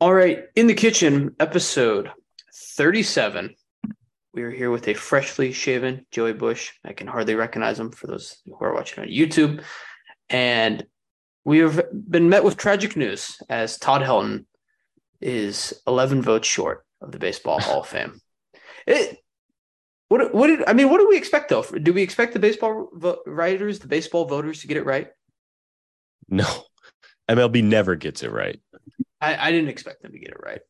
All right, in the kitchen, episode 37. We are here with a freshly shaven Joey Bush. I can hardly recognize him for those who are watching on YouTube. And we have been met with tragic news as Todd Helton is 11 votes short of the Baseball Hall of Fame. It, what, what did I mean? What do we expect though? Do we expect the baseball vo- writers, the baseball voters, to get it right? No, MLB never gets it right. I, I didn't expect them to get it right.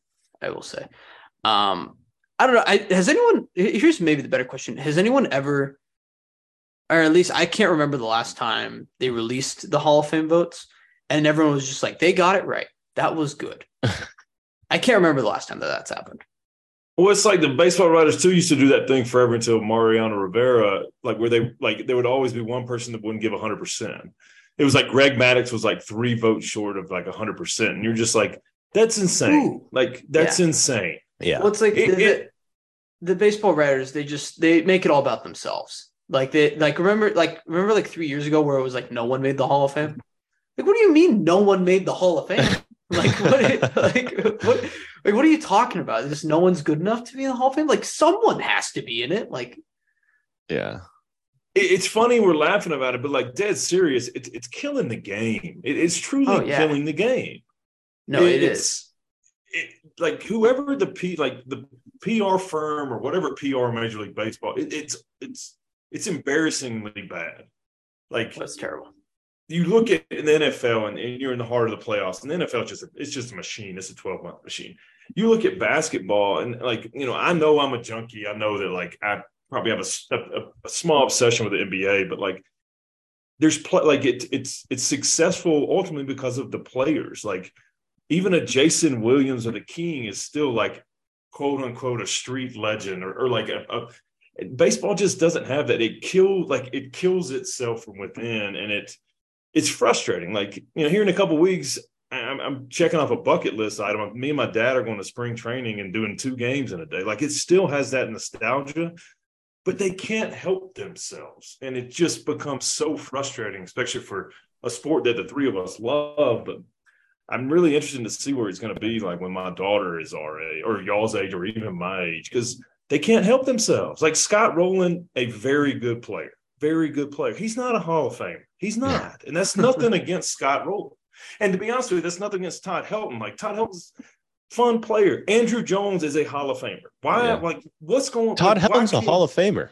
I will say. Um, I don't know. I, has anyone? Here's maybe the better question: Has anyone ever, or at least I can't remember the last time they released the Hall of Fame votes, and everyone was just like, "They got it right. That was good." I can't remember the last time that that's happened. Well, it's like the baseball writers too used to do that thing forever until Mariano Rivera, like where they like there would always be one person that wouldn't give hundred percent. It was like Greg Maddux was like three votes short of like hundred percent, and you're just like, that's insane. Ooh. Like that's Yeah. insane. Yeah. Well, it's like It- the, it- the, the baseball writers. They just they make it all about themselves. Like they like remember like remember like three years ago where it was like no one made the Hall of Fame. Like, what do you mean no one made the Hall of Fame? like what? like what? Like what are you talking about? Just no one's good enough to be in the Hall of Fame. Like someone has to be in it. Like Yeah. It- it's funny we're laughing about it, but like dead serious, it's it's killing the game. It- it's truly Oh, yeah. killing the game. No, it it's. It, like whoever the P like the PR firm or whatever PR Major League Baseball, it, it's it's it's embarrassingly bad. Like That's terrible. you look at the NFL and, and you're in the heart of the playoffs, and the NFL just it's just a machine. It's a 12 month machine. You look at basketball and like you know, I know I'm a junkie. I know that like I probably have a a small obsession with the NBA, but like there's pl- like it, it's it's successful ultimately because of the players. Like even a Jason Williams or the King is still like quote unquote a street legend or, or like a, a baseball just doesn't have that. It kill like it kills itself from within, and it it's frustrating. Like you know, here in a couple weeks, I'm, I'm checking off a bucket list item. Me and my dad are going to spring training and doing two games in a day. Like it still has that nostalgia, but they can't help themselves, and it just becomes so frustrating, especially for a sport that the three of us love. But I'm really interested to see where he's going to be like when my daughter is our age or y'all's age or even my age because they can't help themselves. Like Scott Rolen, a very good player, very good player. He's not a Hall of Famer. He's not. And that's nothing against Scott Rolen. And to be honest with you, that's nothing against Todd Helton. Like Todd Helton's fun player. Andruw Jones is a Hall of Famer. Why? Yeah. Like, what's going Todd like, Helton's a Hall of Famer.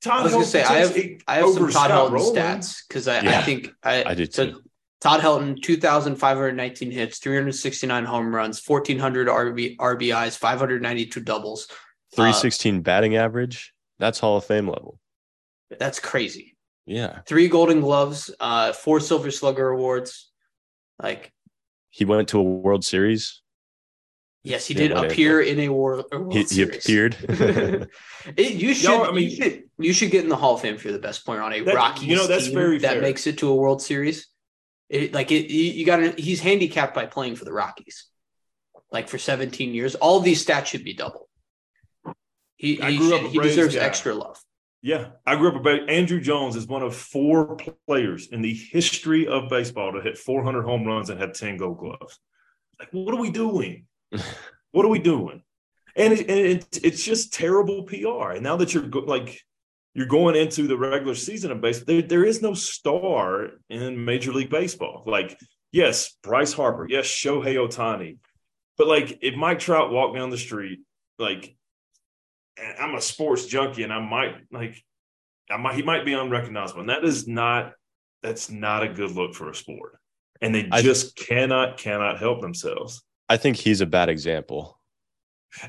Todd I was gonna Helton say I have takes I have some Todd Scott Helton Rolen. stats because I, I think I, I did so too. Todd Helton, 2,519 hits, 369 home runs, 1,400 RB, RBIs, 592 doubles. 316 batting average. That's Hall of Fame level. That's crazy. Yeah. Three Golden Gloves, uh, four Silver Slugger awards. Like, He went to a World Series. yes, he did win it. appear in a World, a World He, he appeared. It- you should, Yo, I mean- you should, you should get in the Hall of Fame if you're the best player on a That- Rockies you know, that's team very that makes it to a World Series. It, like it, you, got to. He's handicapped by playing for the Rockies, like for 17 years. All these stats should be double. He, he, grew up should- he deserves guy. extra love. Yeah, I grew up about Andruw Jones is one of four players in the history of baseball to hit 400 home runs and have 10 Gold Gloves. Like, what are we doing? what are we doing? And, it, and it, it's just terrible PR. And now that you're like you're going into the regular season of baseball, there, there is no star in Major League Baseball. Like, yes, Bryce Harper, yes, Shohei Ohtani, but like if Mike Trout walked down the street, like I'm a sports junkie and I might like I might he might be unrecognizable. And that is not that's not a good look for a sport. And they I- just cannot cannot help themselves. I think he's a bad example.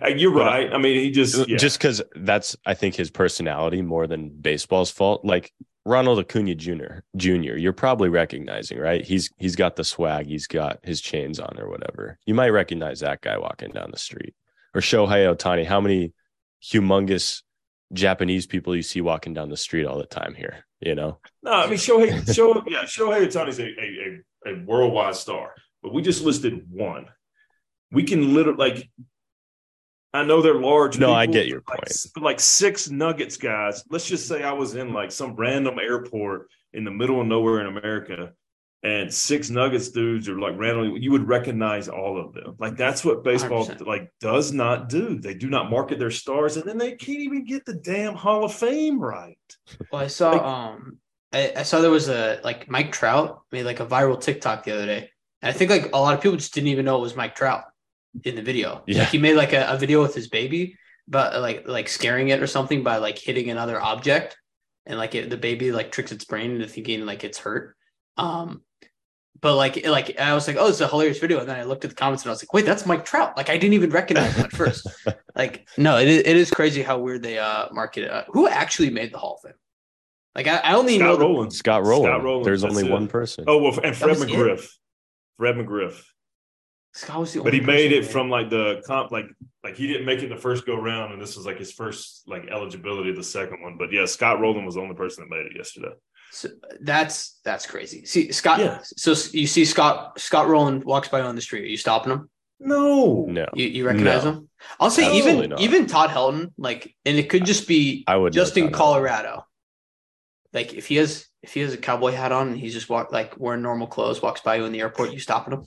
Uh, You're But- right. I mean, he just yeah. Just because that's, I think, his personality more than baseball's fault. Like Ronald Acuna Jr. Jr. You're probably recognizing, right? He's he's got the swag. He's got his chains on or whatever. You might recognize that guy walking down the street. Or Shohei Ohtani. How many humongous Japanese people you see walking down the street all the time here? You know, no, I mean Shohei Shohei yeah, Shohei Ohtani's a, a, a, a worldwide star, but we just listed one. We can literally like I know they're large. No, I get your like, point. but like six Nuggets guys. Let's just say I was in like some random airport in the middle of nowhere in America, and six Nuggets dudes are like randomly, you would recognize all of them. Like that's what baseball 100%. like does not do. They do not market their stars, and then they can't even get the damn Hall of Fame right. Well, I saw Like- um I, I saw there was a like Mike Trout made like a viral TikTok the other day. And I think like a lot of people just didn't even know it was Mike Trout in the video. Yeah. Like he made like a, a video with his baby, but like like scaring it or something by like hitting another object. And like it, the baby like tricks its brain into thinking like it's hurt. Um but like like I was like, oh, it's a hilarious video. And then I looked at the comments and I was like, wait, that's Mike Trout. Like I didn't even recognize him at first. like no, it is, it is crazy how weird they uh market it. Uh, who actually made the Hall of Fame? Like I, I only know Scott the, Rolen. Scott Rolen. Scott Rolen, There's only it. one person. Oh well, and Fred was it? McGriff. Fred McGriff. Scott was the But he made it who from like the comp, like like he didn't make it the first go round, and this was like his first like eligibility, the second one. But yeah, Scott Rolen was the only person that made it yesterday. So that's that's crazy. See Scott. Yeah. So you see Scott Scott Rolen walks by on the street. Are you stopping him? No, No, You, you recognize No. him? I'll say Absolutely even not. even Todd Helton. Like, and it could just be I would just in Todd Helton. Colorado. Like if he has if he has a cowboy hat on and he's just walk like wearing normal clothes, walks by you in the airport, you stopping him?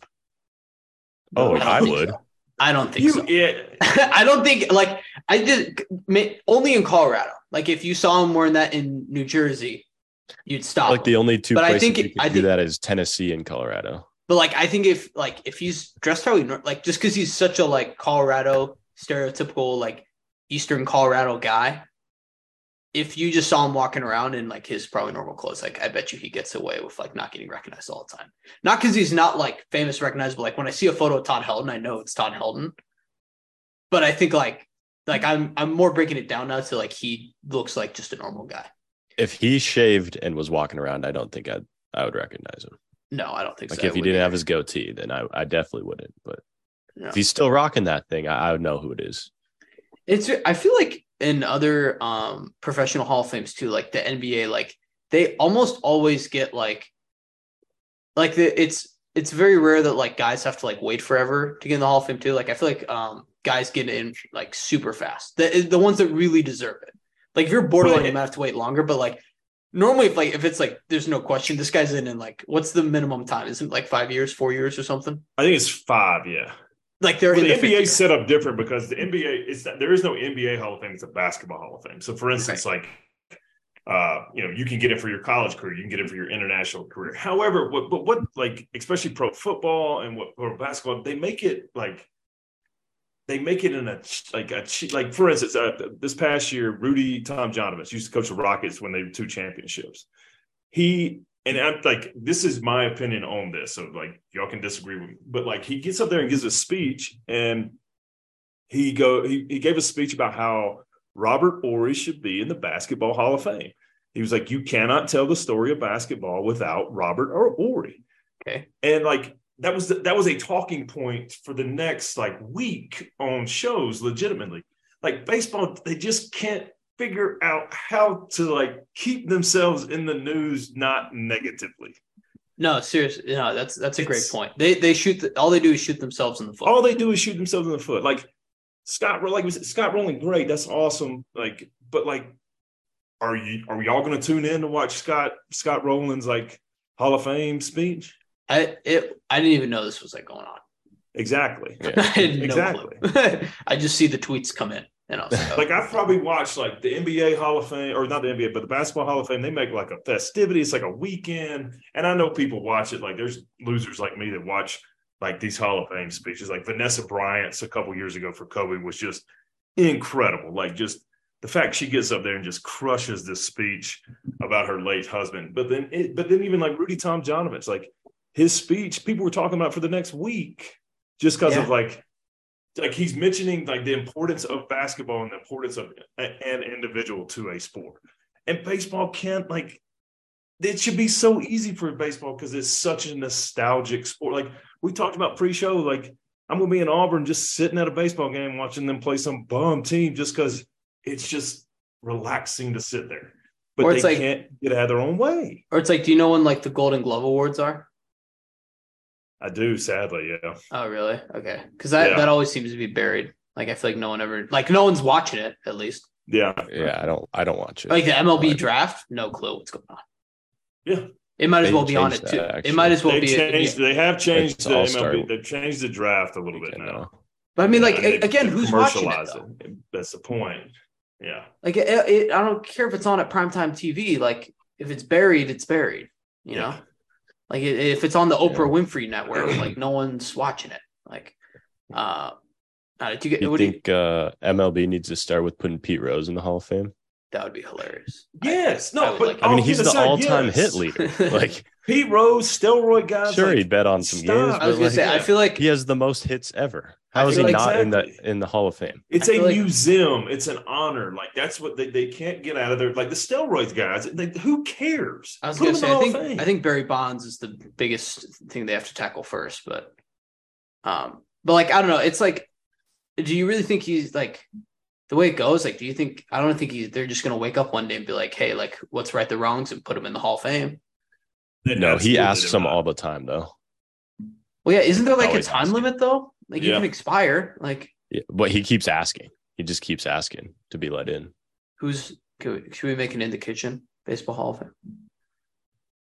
Oh, don't I would. so. I don't think you. so. Yeah, I don't think like I did only in Colorado. Like if you saw him wearing that in New Jersey, you'd stop. Like him. the only two But I places think you it- can I do that is Tennessee and Colorado. But like, I think if like if he's dressed how he nor- like just because he's such a like Colorado stereotypical like Eastern Colorado guy, if you just saw him walking around in like his probably normal clothes, like I bet you he gets away with like not getting recognized all the time. Not because he's not like famous, recognizable. Like when I see a photo of Todd Helton, I know it's Todd Helton. But I think like like I'm I'm more breaking it down now to like he looks like just a normal guy. If he shaved and was walking around, I don't think I'd I would recognize him. No, I don't think Like so. Like if I he didn't have his goatee, then I, I definitely wouldn't. But No. if he's still rocking that thing, I, I would know who it is. It's I feel like in other um professional hall of fames too, like the NBA, like they almost always get like like the it's it's very rare that like guys have to like wait forever to get in the hall of fame too. Like I feel like um guys get in like super fast. The the ones that really deserve it. Like if you're borderline, Well, you might have to wait longer, but like normally if like if it's like there's no question, this guy's in in like what's the minimum time? Isn't it like five years, four years or something? I think it's five. Yeah, Like they're Well, in the the NBA is set up different because the NBA is there is no NBA Hall of Fame. It's a basketball Hall of Fame. So, for instance, like uh, you know, you can get it for your college career, you can get it for your international career. However, what but what like especially pro football and what pro basketball, they make it like they make it in a like a like for instance, uh, this past year, Rudy Tomjanovich used to coach the Rockets when they were two championships. He and I'm like, this is my opinion on this. So like, y'all can disagree with me, but like, he gets up there and gives a speech, and he go he, he gave a speech about how Robert Horry should be in the Basketball Hall of Fame. He was like, you cannot tell the story of basketball without Robert or Horry. Okay. And like that was the, that was a talking point for the next like week on shows legitimately. Like baseball, they just can't figure out how to like keep themselves in the news not negatively. No, seriously, no, that's that's a great point. They they shoot the, all they do is shoot themselves in the foot. All they do is shoot themselves in the foot. Like Scott, like said, Scott Rolen, great, that's awesome. Like, but like, are you are we all going to tune in to watch Scott Scott Rolen's like Hall of Fame speech? I it I didn't even know this was like going on. Exactly. Yeah. I had no Exactly. clue. I just see the tweets come in, and I was like, oh, Like I've probably watched like the NBA Hall of Fame, or not the NBA, but the Basketball Hall of Fame. They make like a festivity. It's like a weekend, and I know people watch it. Like there's losers like me that watch like these Hall of Fame speeches. Like Vanessa Bryant's a couple years ago for Kobe was just incredible. Like just the fact she gets up there and just crushes this speech about her late husband. But then, it, but then even like Rudy Tomjanovich, like his speech, people were talking about for the next week just because Yeah. of like like he's mentioning like the importance of basketball and the importance of an individual to a sport. And baseball can't like it should be so easy for baseball because it's such a nostalgic sport. Like we talked about pre-show, like I'm gonna be in Auburn just sitting at a baseball game watching them play some bum team just because it's just relaxing to sit there. But Or they like- can't get out of their own way. or it's like, do you know when like the Golden Glove Awards are? I do, sadly, yeah. Oh, really? Okay, because that Yeah. that always seems to be buried. Like I feel like no one ever like no one's watching it at least. Yeah. Yeah, I don't I don't watch it. Like the MLB Right. draft, no clue what's going on. Yeah. It might as well be on it changed too. that, it might as well They be. changed. yeah. They have changed It's the All-Star MLB. They've changed the draft a little bit now. now. But I mean, like And they- again, they who's watching it? Though? it? That's the point. Yeah. Like, it, it, I don't care if it's on at primetime TV. Like, if it's buried, it's buried. You know, Yeah. Like if it's on the Oprah Yeah. Winfrey network, like no one's watching it. Like, uh, uh, did you get? You what do you, think uh, MLB needs to start with putting Pete Rose in the Hall of Fame? that would be hilarious. Yes. I No. would But like- I mean, he's kidding the all-time yes. hit leader. Like, Pete Rose, steroid guys. sure, like, he bet on some stop. games, I was gonna like, say, I feel like he has the most hits ever. How is he like- not in the in the Hall of Fame? It's a like- museum. It's an honor. Like that's what they, they can't get out of there. Like the steroids guys. They, who cares? I was Put gonna say, I think Fame. I think Barry Bonds is the biggest thing they have to tackle first, but um, but like I don't know, it's like, do you really think he's like the way it goes? Like, do you think I don't think he's they're just gonna wake up one day and be like, hey, like what's right the wrongs and put him in the Hall of Fame? They No, he asks did them all the time, though. Well, yeah, isn't there like a time asking. limit though? Like you Yeah. can expire. Like Yeah, but he keeps asking. He just keeps asking to be let in. who's could we, should we make an in the kitchen baseball Hall of Fame?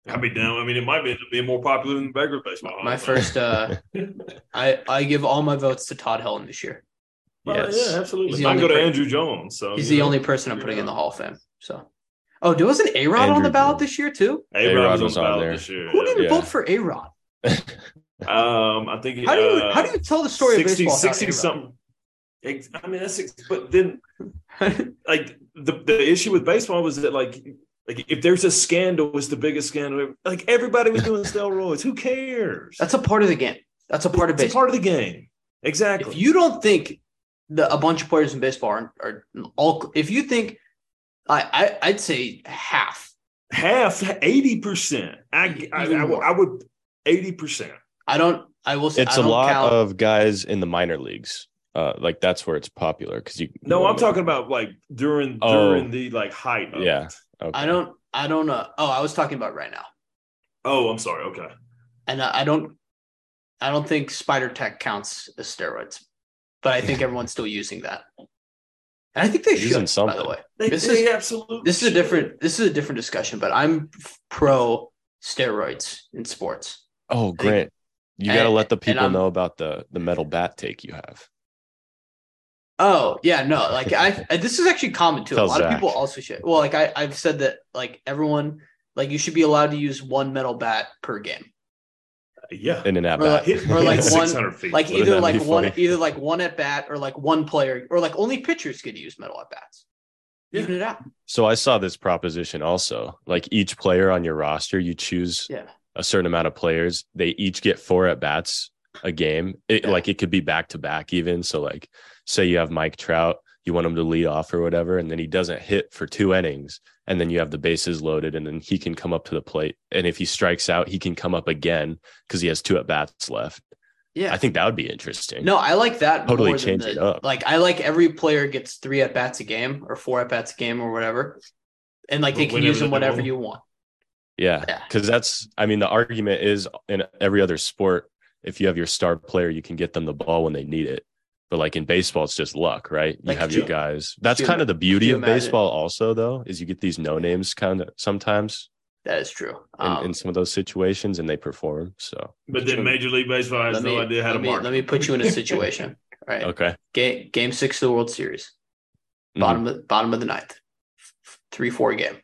I'd be down. I mean, it might be be more popular than regular baseball. My first, uh I I give all my votes to Todd Helton this year. Well, Yes. yeah, absolutely. I only go to per- Andruw Jones. So He's the know, only person I'm putting in the. Hall of Fame. So, oh, there wasn't A Rod on the ballot this year too. A-Rod A-Rod was was on the on ballot there. this year. Who didn't Yeah. vote for A Rod? Um, I think. How do you uh, how do you tell the story 60, of baseball? 60 something. I mean, that's but then like the the issue with baseball was that like like if there's a scandal, it's the biggest scandal. Like everybody was doing steroids. Who cares? That's a part of the game. That's a part of it's a baseball. part of the game. Exactly. If you don't think the a bunch of players in baseball are, are all, if you think, I, I I'd say half. half eighty percent, I I, I, would- I would eighty percent. I don't. I will say It's I a don't lot count- of guys in the minor leagues. Uh, like that's where it's popular because you. No, you I'm talking about like during Oh. during the like height. Of Yeah. Okay. I don't. I don't know. Oh, I was talking about right now, Oh, I'm sorry. Okay. and I, I don't. I don't think Spider Tack counts as steroids, but I think everyone's still using that. And I think they Using should. By the way, They, This they is- absolutely. this is a different. This is a different discussion, but I'm pro steroids in sports. Oh, Grant, you got to let the people know about the the metal bat take you have. Oh yeah, no, like I, I this is actually common too. Tell a lot of people also should. Well, like I, I've said that like everyone, like you should be allowed to use one metal bat per game. Yeah. in an at Or like- bat. Or like one- feet. Like Wouldn't either like one, funny? either like one at bat or like one player or like only pitchers could use metal at bats. Yeah. Even it out. So I saw this proposition also. Like each player on your roster, you choose Yeah. a certain amount of players. They each get four at bats a game. It, Yeah. Like it could be back to back even. So like, say you have Mike Trout, you want him to lead off or whatever, and then he doesn't hit for two innings, and then you have the bases loaded, and then he can come up to the plate. And if he strikes out, he can come up again because he has two at bats left. Yeah. I think that would be interesting. No, I like that. Totally more than change the- it up. Like I like every player gets three at bats a game or four at bats a game or whatever, and like they can Whenever use them whatever you want. Yeah, Yeah. because that's I mean the argument is in every other sport, if you have your star player, you can get them the ball when they need it. But like in baseball, it's just luck, right? You Like, have could your you- guys. That's you kind of the beauty of imagine- baseball, also though, is you get these no names kind of sometimes That is true. in, Um, in some of those situations, and they perform. So But then Major League Baseball has let me no idea how let to me, market. let me put you in a situation. right? okay, Game game six of the World Series. Mhm. Bottom of bottom of the ninth. Three four game.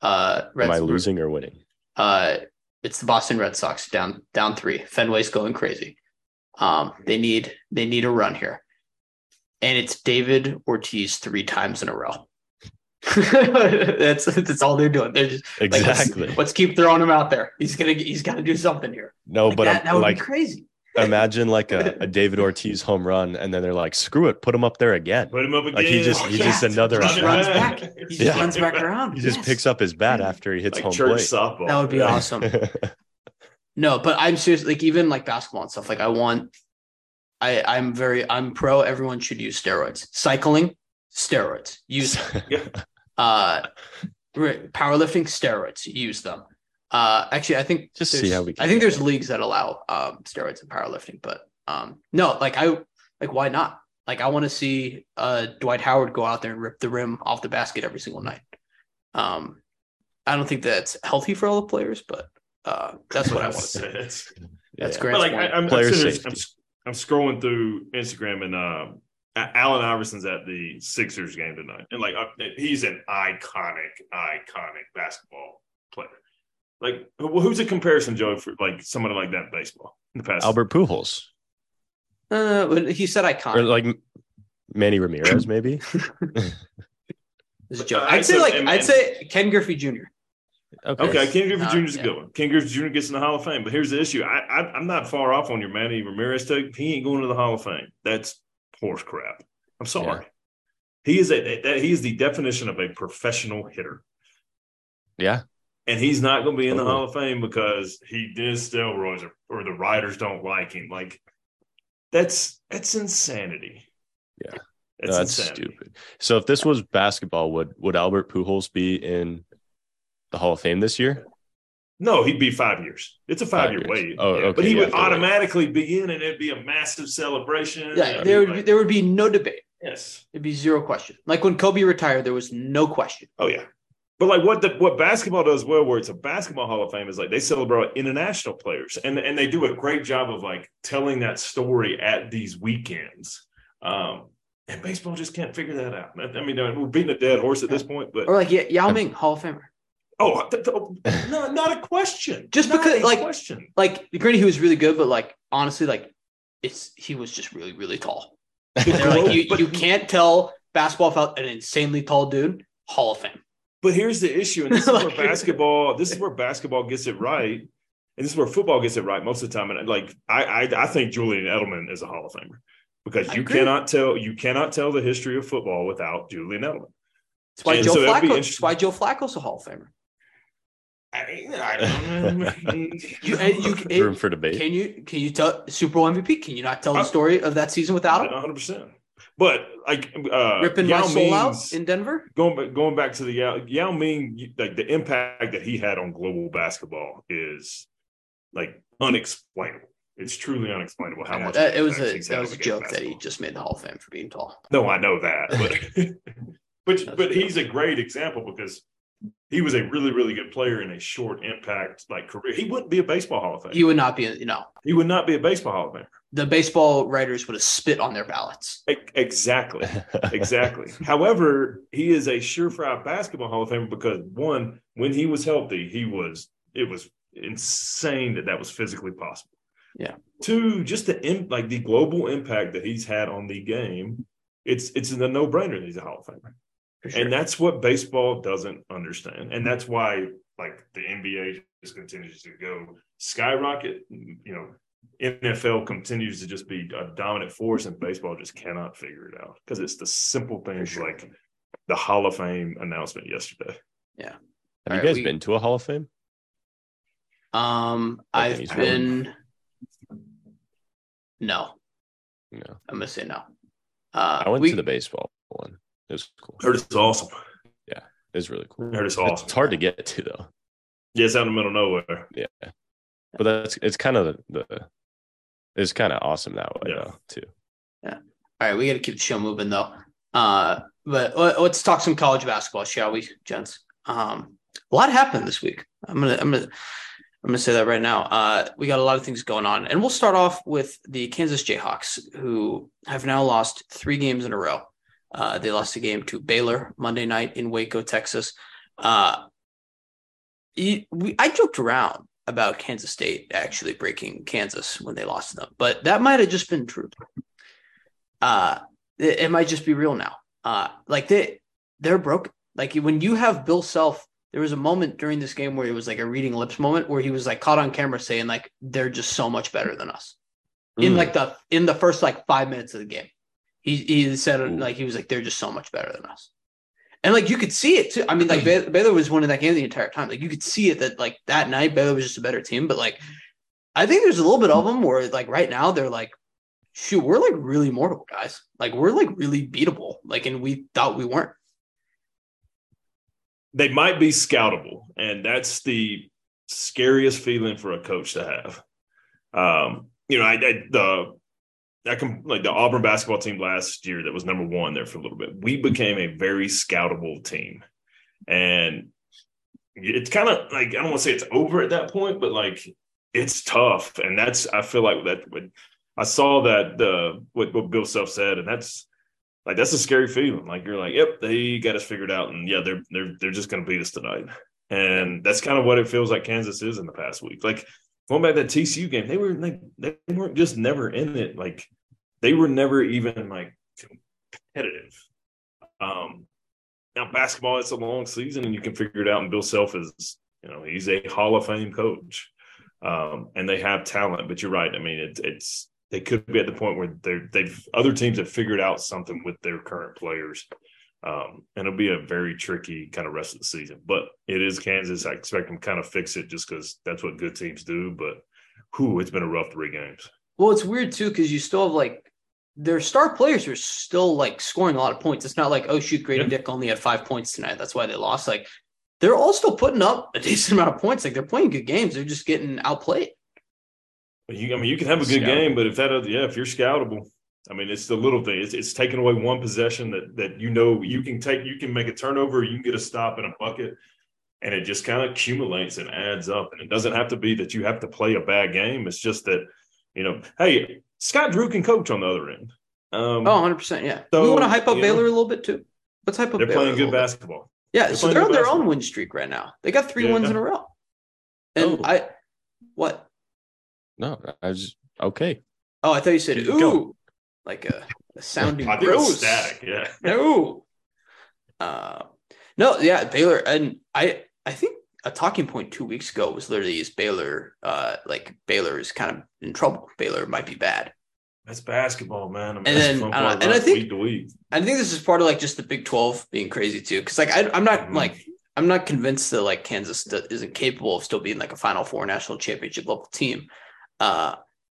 Uh am I losing or winning? Uh it's the Boston Red Sox down down three. Fenway's going crazy. Um they need they need a run here. And it's David Ortiz three times in a row. that's that's all they're doing. They're just like, let's- Exactly. let's, keep throwing him out there. He's gonna he's got to do something here. no, Like but that, I'm that would like be crazy. imagine like a, a David Ortiz home run, and then they're like, screw it, put him up there again. Put him up again. Like, he just- he's just another- He just runs back. He just Yeah. runs back around. He just picks up his bat after he hits like home church plate. softball. That would be awesome. No, but I'm serious. Like even like basketball and stuff. Like I want. I I'm very I'm pro. Everyone should use steroids. Cycling, steroids. Use uh, re- powerlifting, steroids. Use them. Uh, actually, I think Just see how we can I think there's leagues that allow um steroids in powerlifting, but um no, like I like why not? Like I want to see uh Dwight Howard go out there and rip the rim off the basket every single night. Um, I don't think that's healthy for all the players, but uh, that's what I want to say. That's, That's Yeah. great. but like I, I'm, I'm, Player sitting there- safety. I'm, I'm scrolling through Instagram and uh, A- Allen Iverson's at the Sixers game tonight, and like uh, he's an iconic, iconic basketball player. Like, who- who's a comparison, Joe, for like somebody like that in baseball in the past? Albert Pujols Uh, he said or iconic. like Manny Ramirez, maybe. This is a joke. I I'd say like I'd say Ken Griffey Jr. Okay. Okay, Ken Griffey Jr. is a yeah. good one. Ken Griffey Jr. gets in the Hall of Fame, but here's the issue: I, I I'm not far off on your Manny Ramirez take. He ain't going to the Hall of Fame. That's horse crap. I'm sorry. He is a that, he is the definition of a professional hitter, Yeah. and he's not going to be in the Totally. Hall of Fame because he did steroids or, or the writers don't like him. Like that's that's insanity. Yeah. that's, That's insanity. stupid. So if this was basketball, would would Albert Pujols be in the Hall of Fame this year? No, he'd be five years. It's a five, year years. wait. Oh, okay, But he yeah, would so wait. automatically be in, and it'd be a massive celebration. Yeah, It'd there be would be, there would be no debate. yes. It'd be zero question. Like when Kobe retired, there was no question. Oh yeah. But like what the what basketball does well, where it's a basketball hall of fame, is like they celebrate international players, and and they do a great job of like telling that story at these weekends. Um, and baseball just can't figure that out. I I mean, we're beating a dead horse at this point, but Or like yeah, Yao Ming, Hall of Famer. Oh, th- th- oh, no, not a question. Just Not because, like- question. Like granted, he was really good, but like honestly, like it's he was just really really tall. They're like you, you can't tell basketball without an insanely tall dude. Hall of Fame. But here's the issue, and this is where basketball. This is where basketball gets it right, and this is where football gets it right most of the time. And like I, I, I think Julian Edelman is a Hall of Famer because you cannot tell you cannot tell the history of football without Julian Edelman. That's why And Joe so Flacco. That's why Joe Flacco's a Hall of Famer. I, I don't. You, and you Room for debate. can you can you tell Super Bowl MVP? Can you not tell the Uh, story of that season without him? 100. percent But like uh, Ripping Yao my soul out in Denver. going back going back to the Yao, Yao Ming, like the impact that he had on global basketball is like unexplainable. It's truly unexplainable how much That, it was a that was a the game of joke that he just made the Hall of Fame for being tall. No, I know that, but but but he's a great example because he was a really really good player in a short impact like career. He wouldn't be a baseball Hall of Fame. He would not be, you know, he would not be a baseball Hall of Fame. the baseball writers would have spit on their ballots. E- Exactly. Exactly. However, he is a surefire basketball Hall of Famer because one, when he was healthy, he was it was insane that that was physically possible. Yeah. Two, just the im- like the global impact that he's had on the game. It's it's a no brainer that he's a Hall of Famer, sure. and that's what baseball doesn't understand, and that's why like the NBA just continues to go skyrocket. You know, NFL continues to just be a dominant force, and baseball just cannot figure it out because it's the simple things sure. like the Hall of Fame announcement yesterday. Yeah. Have All you right, guys we- been to a Hall of Fame? um, I think I've he's really- been no. No. I'm gonna say no. Uh, I went we, to the baseball one. It was cool. Heard it's awesome. It was really cool. Heard it's awesome. It's hard to get to though. Yeah, it's out in the middle of nowhere. Yeah. But that's it's kind of the, the it's kind of awesome that way Yeah. though too. Yeah. All right, we got to keep the show moving though. Uh, but let- let's talk some college basketball, shall we, gents? Um, a lot happened this week. I'm gonna, I'm gonna, I'm gonna say that right now. Uh, we got a lot of things going on, and we'll start off with the Kansas Jayhawks, who have now lost three games in a row. Uh, they lost a game to Baylor Monday night in Waco, Texas. Uh, you- we, I joked around about Kansas State actually breaking Kansas when they lost them, but that might have just been true. Uh it, it might just be real now. Uh like they they're broken. Like when you have bill self there was a moment during this game where it was like a reading lips moment where he was like caught on camera saying like they're just so much better than us. In Mm. like the in the first like five minutes of the game he he said Ooh. like he was like they're just so much better than us and like you could see it too i mean like Bay- baylor was winning that game the entire time like you could see it that like that night baylor was just a better team but like i think there's a little bit of them where like right now they're like shoot, we're like really mortal, guys. Like we're like really beatable. Like, and we thought we weren't. They might be scoutable, and that's the scariest feeling for a coach to have. Um, you know, I, I the I can like the Auburn basketball team last year that was number one there for a little bit. We became a very scoutable team, and it's kind of like I don't want to say it's over at that point, but like it's tough, and that's I feel like that when I saw that the what, what Bill Self said, and that's like that's a scary feeling. Like you're like, yep, they got us figured out, and yeah, they're they're they're just going to beat us tonight, and that's kind of what it feels like Kansas is in the past week. Like going back to that TCU game, they were like they weren't just never in it. Like they were never even like competitive. Um, now basketball, it's a long season, and you can figure it out. And Bill Self is, you know, he's a Hall of Fame coach, um, and they have talent. But you're right. I mean, it, it's they could be at the point where they're they've other teams have figured out something with their current players. Um, and it'll be a very tricky kind of rest of the season. But it is Kansas. I expect them kind of fix it just because that's what good teams do. But whew, it's been a rough three games. Well, it's weird too because you still have like their star players are still like scoring a lot of points. It's not like oh shoot, Gradey Dick only had five points tonight. That's why they lost. Like they're all still putting up a decent amount of points. Like they're playing good games. They're just getting outplayed. You, I mean, you can have a good game, but if that, yeah, if you're scoutable, I mean, it's the little thing. It's, it's taking away one possession that that you know you can take. You can make a turnover. You can get a stop in a bucket, and it just kind of accumulates and adds up. And it doesn't have to be that you have to play a bad game. It's just that you know, hey, Scott Drew can coach on the other end. Um, oh, 100 percent. Yeah. So, we want to hype up Baylor know, a little bit too. Let's hype up. They're Baylor playing good basketball. Yeah, they're so they're on their basketball. own win streak right now. They got three yeah. wins in a row. And oh. I, what? No, I was okay. Oh, I thought you said ooh, go. like a, a sounding I gross. Static, yeah. No. Uh, no, yeah, Baylor, and I, I think a talking point two weeks ago was literally is Baylor, uh, like Baylor is kind of in trouble. Baylor might be bad. That's basketball, man. I mean, and then, uh, and I think, week. I think this is part of like just the Big Twelve being crazy too, because like I, am not mm-hmm. like I'm not convinced that like Kansas isn't capable of still being like a Final Four national championship level team. Uh,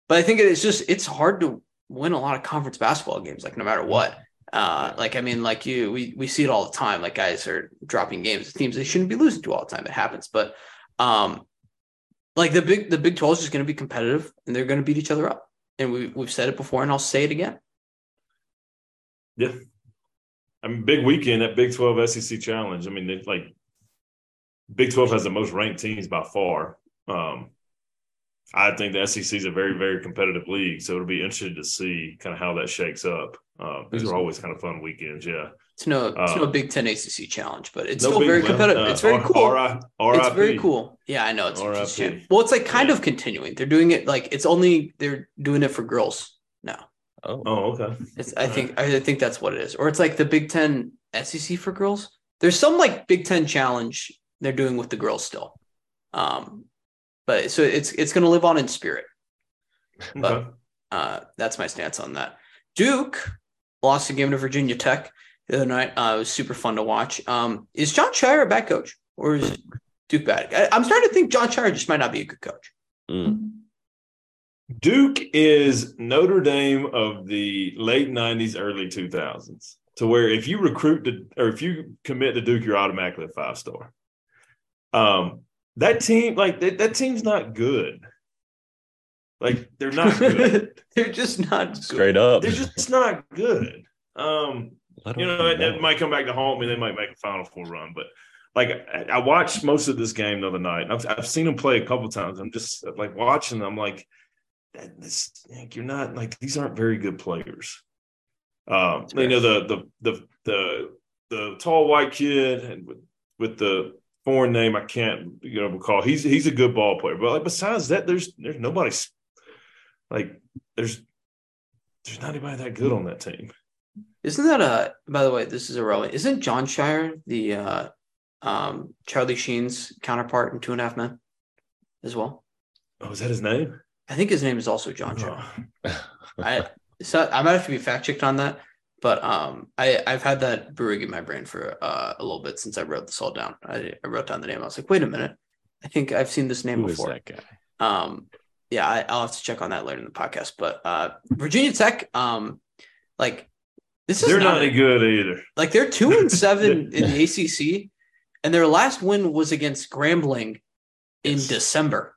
but I think it's just it's hard to win a lot of conference basketball games, like no matter what. Uh, like I mean, like you, we we see it all the time. Like guys are dropping games teams they shouldn't be losing to all the time. It happens, but um, like the big the Big Twelve is just going to be competitive, and they're going to beat each other up. And we we've said it before, and I'll say it again. Yeah, I mean, big weekend at Big Twelve SEC Challenge. I mean, they, like Big Twelve has the most ranked teams by far. Um, I think the SEC is a very, very competitive league, so it'll be interesting to see kind of how that shakes up. Uh, these are always kind of fun weekends, yeah. It's no, it's no uh, Big Ten ACC challenge, but it's no still very competitive. Uh, it's very cool. R- R- it's very cool. Yeah, I know. It's, it's well, it's like kind yeah. of continuing. They're doing it like it's only they're doing it for girls now. Oh, oh, okay. It's, I think I think that's what it is, or it's like the Big Ten SEC for girls. There's some like Big Ten challenge they're doing with the girls still. Um, but so it's it's going to live on in spirit. But okay. uh, that's my stance on that. Duke lost a game to Virginia Tech the other night. Uh, it was super fun to watch. Um, is Jon Scheyer a bad coach or is Duke bad? I, am starting to think Jon Scheyer just might not be a good coach. Mm. Duke is Notre Dame of the late 90s, early 2000s, to where if you recruit to, or if you commit to Duke, you're automatically a five star. Um, that team, like that, that team's not good. Like they're not good. they're just not straight up. They're just not good. Um, you know, it, it, might come back to haunt me. They might make a Final Four run, but like I, I watched most of this game the other night. I've I've seen them play a couple times. I'm just like watching. them I'm like, this, like, you're not like these aren't very good players. Um, you know the the the the the tall white kid and with, with the foreign name I can't you know recall. He's he's a good ball player, but like besides that, there's there's nobody like there's there's not anybody that good on that team. Isn't that a by the way, this is a irrelevant. Isn't Jon Scheyer the uh um Charlie Sheen's counterpart in Two and a Half Men as well? Oh, is that his name? I think his name is also Jon Scheyer. I so I might have to be fact checked on that. But um, I I've had that brewing in my brain for uh, a little bit since I wrote this all down. I, I wrote down the name. I was like, wait a minute, I think I've seen this name Who before. that guy? Um, yeah, I, will have to check on that later in the podcast. But uh, Virginia Tech, um, like this is they're not, any good either. Like they're two and seven in the ACC, and their last win was against Grambling in yes. December.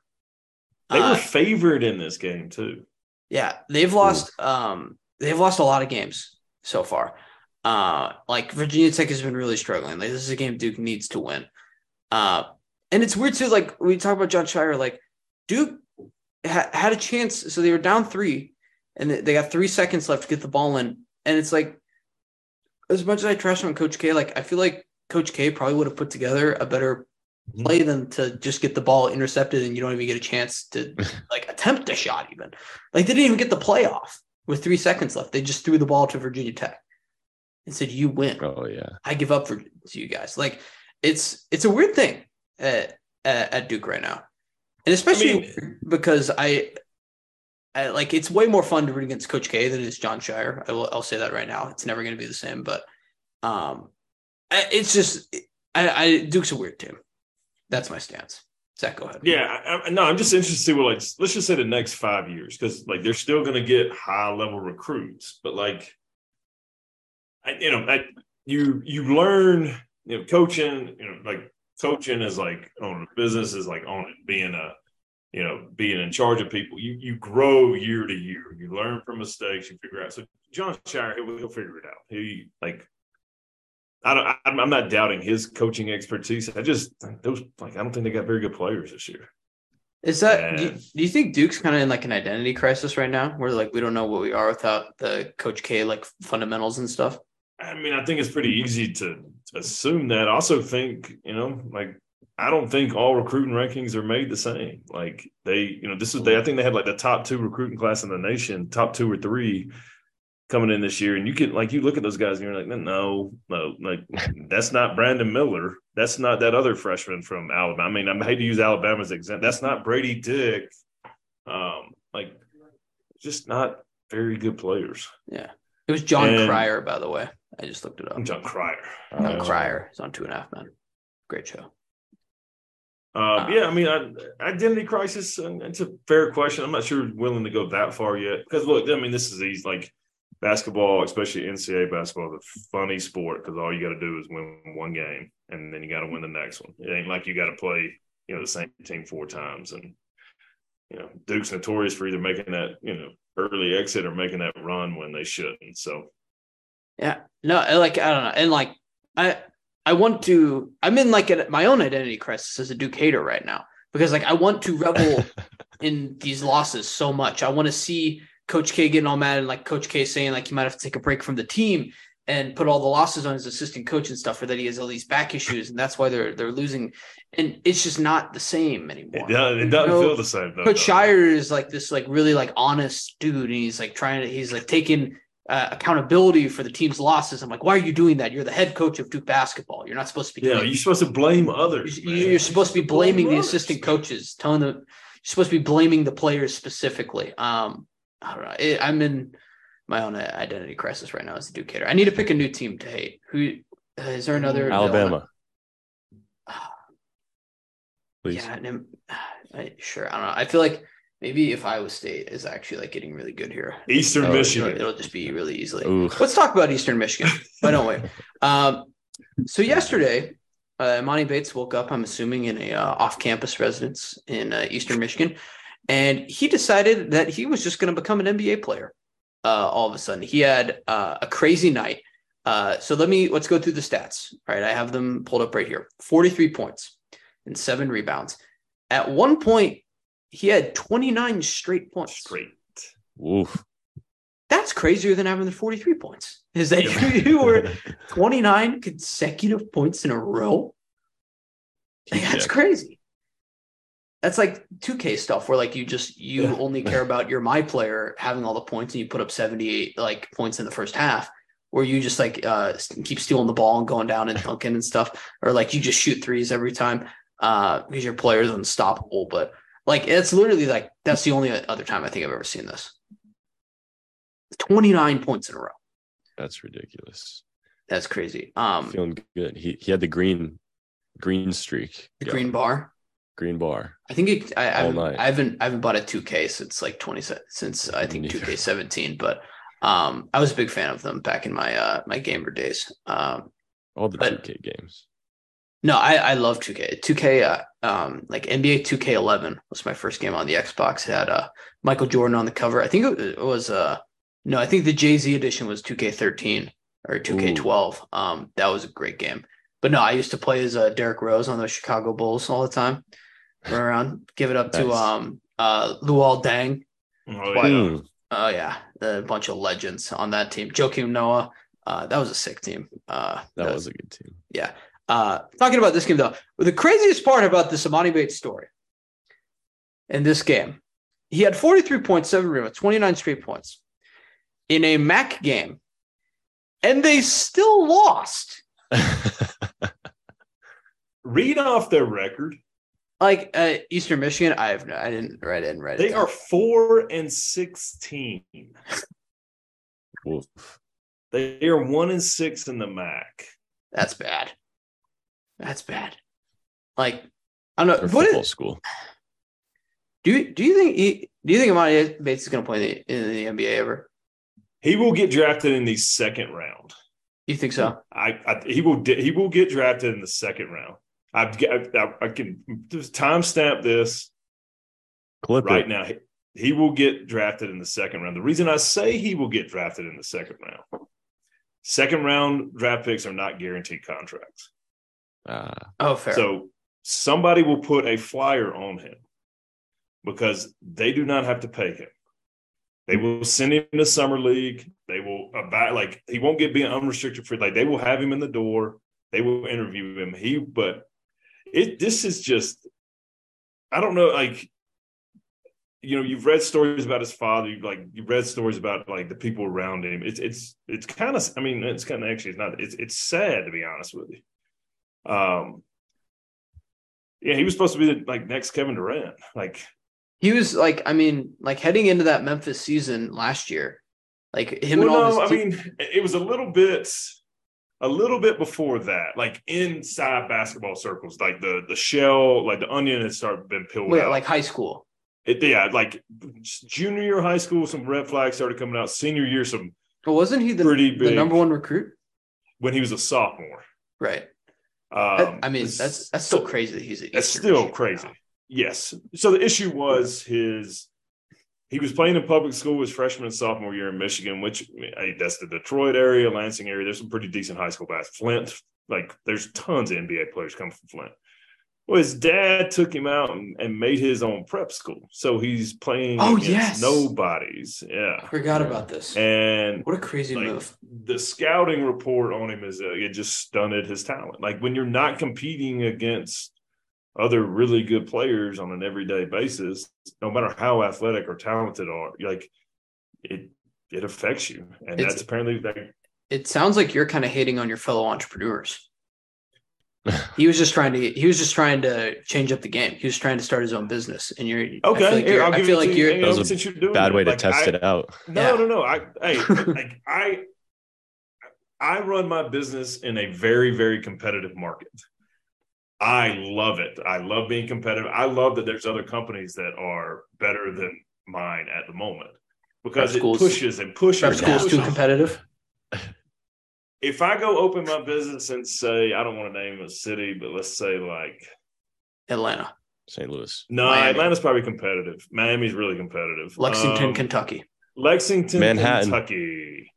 They were uh, favored in this game too. Yeah, they've lost. Ooh. Um, they've lost a lot of games so far. Uh, like Virginia Tech has been really struggling. Like this is a game Duke needs to win. Uh, and it's weird too. Like we talk about Jon Scheyer, like Duke ha- had a chance. So they were down three, and they got three seconds left to get the ball in. And it's like, as much as I trash on Coach K, like I feel like Coach K probably would have put together a better Mhm. play than to just get the ball intercepted and you don't even get a chance to like attempt a shot. Even like they didn't even get the play off with three seconds left. They just threw the ball to Virginia Tech and said, "You win." Oh yeah. I give up for to you guys. Like it's it's a weird thing at at, at Duke right now, and especially because I, I like it's way more fun to root against Coach K than it is Jon Scheyer. I will I'll say that right now. It's never going to be the same, but um, I- it's just I, I Duke's a weird team. That's my stance. Zach, go ahead. Yeah, I, no, I'm just interested to see what like let's just say the next five years because like they're still going to get high level recruits, but like, I, you know, I, you you learn you know coaching, you know, like coaching is like on business is like on it being a you know being in charge of people. You you grow year to year. You learn from mistakes. You figure out. So Jon Scheyer, he'll, he'll figure it out. He like I don't. I'm not doubting his coaching expertise. I just those like I don't think they got very good players this year. Is that do you, do you think Duke's kind of in like an identity crisis right now, where like we don't know what we are without the Coach K like fundamentals and stuff? I mean, I think it's pretty easy to assume that. I also think you know, like I don't think all recruiting rankings are made the same. Like they, you know, this is they. I think they had like the top two recruiting class in the nation, top two or three coming in this year, and you can like you look at those guys and you're like, no, no, like that's not Brandon Miller. That's not that other freshman from Alabama. I mean, I hate to use Alabama as an example. That's not Brady Dick. Um, like just not very good players. Yeah, it was John And- Cryer, by the way. I just looked it up. Jon Cryer. John Uh, Cryer is on Two and a Half Men. Great show. Uh, yeah, I mean, I, identity crisis. And it's a fair question. I'm not sure willing to go that far yet because look, I mean, this is easy. Like basketball, especially NCAA basketball, is a funny sport because all you got to do is win one game and then you got to win the next one. It ain't like you got to play, you know, the same team four times. And you know, Duke's notorious for either making that, you know, early exit or making that run when they shouldn't. So Yeah, no, like I don't know, and like I I want to. I'm in like a, my own identity crisis as a Duke hater right now because like I want to revel in these losses so much. I want to see Coach K getting all mad and like Coach K saying like he might have to take a break from the team and put all the losses on his assistant coach and stuff, or that he has all these back issues and that's why they're they're losing. And it's just not the same anymore. it, doesn't- it doesn't No, feel the same. Though, Coach though. Scheyer is like this, like really like honest dude, and he's like trying to, he's like taking uh, accountability for the team's losses. I'm like, why are you doing that? You're the head coach of Duke basketball. You're not supposed to be. Yeah, you're supposed to blame others. you- man. You're supposed to be blaming the assistant others. coaches, telling them you're supposed to be blaming the players specifically. Um, I don't know. It, I'm in my own identity crisis right now as a Duke hater. I need to pick a new team to hate. Who uh, is there? Another Alabama. Please. Yeah, and I'm- I, sure. I don't know. I feel like maybe if Iowa State is actually like getting really good here, Eastern it'll, Michigan. it'll just be really easily. Ooh. Let's talk about Eastern Michigan. Why don't we? Um, so yesterday, uh, Emoni Bates woke up. I'm assuming in a uh, off-campus residence in uh, Eastern Michigan, and he decided that he was just going to become an NBA player. Uh, all of a sudden, he had uh, a crazy night. Uh, so let me let's go through the stats. All right, I have them pulled up right here. 43 points and seven rebounds. At one point, he had 29 straight points. Straight. Oof. That's crazier than having the 43 points. Is that you, you were 29 consecutive points in a row? Like, that's Yeah. crazy. That's like 2K stuff where like you just you Yeah. only care about your my player having all the points and you put up 78 like points in the first half where you just like uh keep stealing the ball and going down and dunking and stuff or like you just shoot threes every time uh because your player is unstoppable but like it's literally like that's the only other time I think I've ever seen this 29 points in a row That's ridiculous. that's crazy um Feeling good. He he had the green green streak. the green bar green bar. I think it, I, I, haven't. I haven't I haven't bought a 2K since like 20 since I think Neither. 2K17, but um I was a big fan of them back in my uh my gamer days. Um All the But- 2K games. no, I I love 2K. 2K uh, um like NBA 2K11 was my first game on the Xbox. It had uh Michael Jordan on the cover. I think it was uh no, I think the Jay-Z edition was 2K13 or 2K12. Um that was a great game. but no, I used to play as uh, Derrick Rose on the Chicago Bulls all the time. Run around, give it up to um uh Luol Deng. Oh, Why yeah. Hmm. Oh yeah, a bunch of legends on that team. Joakim Noah. Uh, that was a sick team. Uh, That was a good team. yeah. Uh, talking about this game though, the craziest part about this Emoni Bates story in this game, he had 43.7 rebounds, 29 straight points in a MAC game, and they still lost. Read off their record. Like uh, Eastern Michigan, I have no, I didn't write it in right. They are four and sixteen. Woof. They are one and six in the MAC. That's bad. That's bad. Like I don't Or know. What football is, school. do you do you think he, do you think Emoni Bates is going to play in the, in the NBA ever? He will get drafted in the second round. You think so? I, I he will he will get drafted in the second round. I, I, I can just timestamp this Clip right it. now. He, he will get drafted in the second round. The reason I say he will get drafted in the second round, second round draft picks are not guaranteed contracts. Ah, Oh, fair. So somebody will put a flyer on him because they do not have to pay him. They will send him to summer league. They will about like he won't get being unrestricted free. Like they will have him in the door. They will interview him. He but it this is just I don't know like you know you've read stories about his father you've like you've read stories about like the people around him. It's it's it's kind of i mean it's kind of actually it's not it's it's sad to be honest with you. Um yeah he was supposed to be the like next kevin durant like. He was like, I mean, like heading into that Memphis season last year, like him well, and all no, I te- mean, it was a little bit, a little bit before that, like inside basketball circles, like the the shell, like the onion had started been peeled wait, out. like high school. it, yeah, like junior year high school, some red flags started coming out. Senior year, some But wasn't he the, Pretty the big. number one recruit? when he was a sophomore. Right. Um, I mean, that's that's still crazy that he's That's still crazy. now. Yes. So the issue was his he was playing in public school his freshman and sophomore year in Michigan, which hey, that's the Detroit area, Lansing area. There's some pretty decent high school basketball. Flint, like there's tons of NBA players coming from Flint. Well, his dad took him out and, and made his own prep school. So he's playing Oh, against yes. nobodies. Yeah. I Forgot about this. And what a crazy like move. the scouting report on him is uh, it just stunted his talent. Like when you're not competing against other really good players on an everyday basis, no matter how athletic or talented are, like it it affects you, and It's- that's apparently like It sounds like you're kind of hating on your fellow entrepreneurs. he was just trying to he was just trying to change up the game. He was trying to start his own business, and you're I okay. feel like here, you're, I'll I give feel like you. you're you know, That was a since you're doing Bad it, way to like, test I- it out. No, Yeah. no, no. I hey, like I I run my business in a very, very competitive market. I love it. I love being competitive. I love that there's other companies that are better than mine at the moment because Prep it pushes and pushes. prep and school's too competitive. If I go open my business and say I don't want to name a city, but let's say like Atlanta, St. Louis. no, Miami. Atlanta's probably competitive. Miami's really competitive. Lexington, Um, Kentucky. Lexington, Manhattan. Kentucky.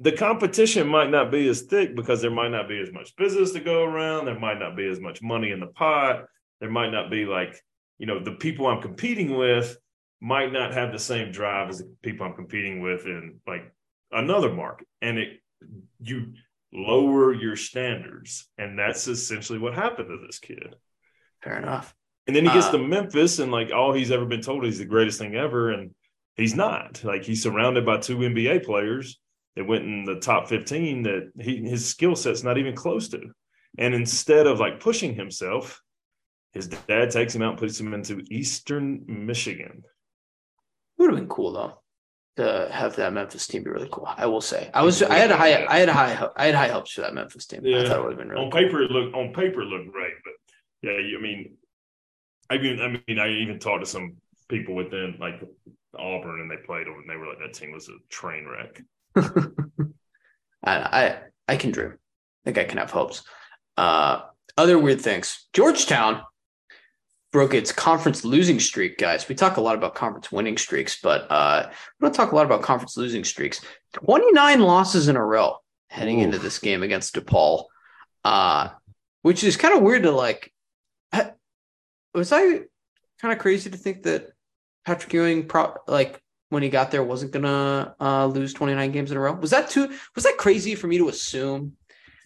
The competition might not be as thick because there might not be as much business to go around. There might not be as much money in the pot. There might not be like, you know, the people I'm competing with might not have the same drive as the people I'm competing with in like another market. And it, you lower your standards. And that's essentially what happened to this kid. Fair enough. And then he gets Uh, to Memphis, and like all he's ever been told is the greatest thing ever, and he's not. Like he's surrounded by two NBA players that went in the top fifteen that he his skill set's not even close to. And instead of like pushing himself, his dad takes him out and puts him into Eastern Michigan. It would have been cool though to have that Memphis team be really cool. I will say, I was I had a high I had a high I had high hopes for that Memphis team. I Yeah. thought it would have been really on cool. paper, it looked on paper it looked great, but yeah, you- I mean, I mean, I mean, I even talked to some people within like Auburn, and they played them, and they were like, that team was a train wreck. I, I I can dream. I think I can have hopes. Uh, other weird things. Georgetown broke its conference losing streak, guys. We talk a lot about conference winning streaks, but uh, we don't talk a lot about conference losing streaks. 29 losses in a row heading into this game against DePaul. Uh, which is kind of weird to like. Was I kind of crazy to think that Patrick Ewing, pro- like when he got there, wasn't gonna uh, lose 29 games in a row? Was that too? Was that crazy for me to assume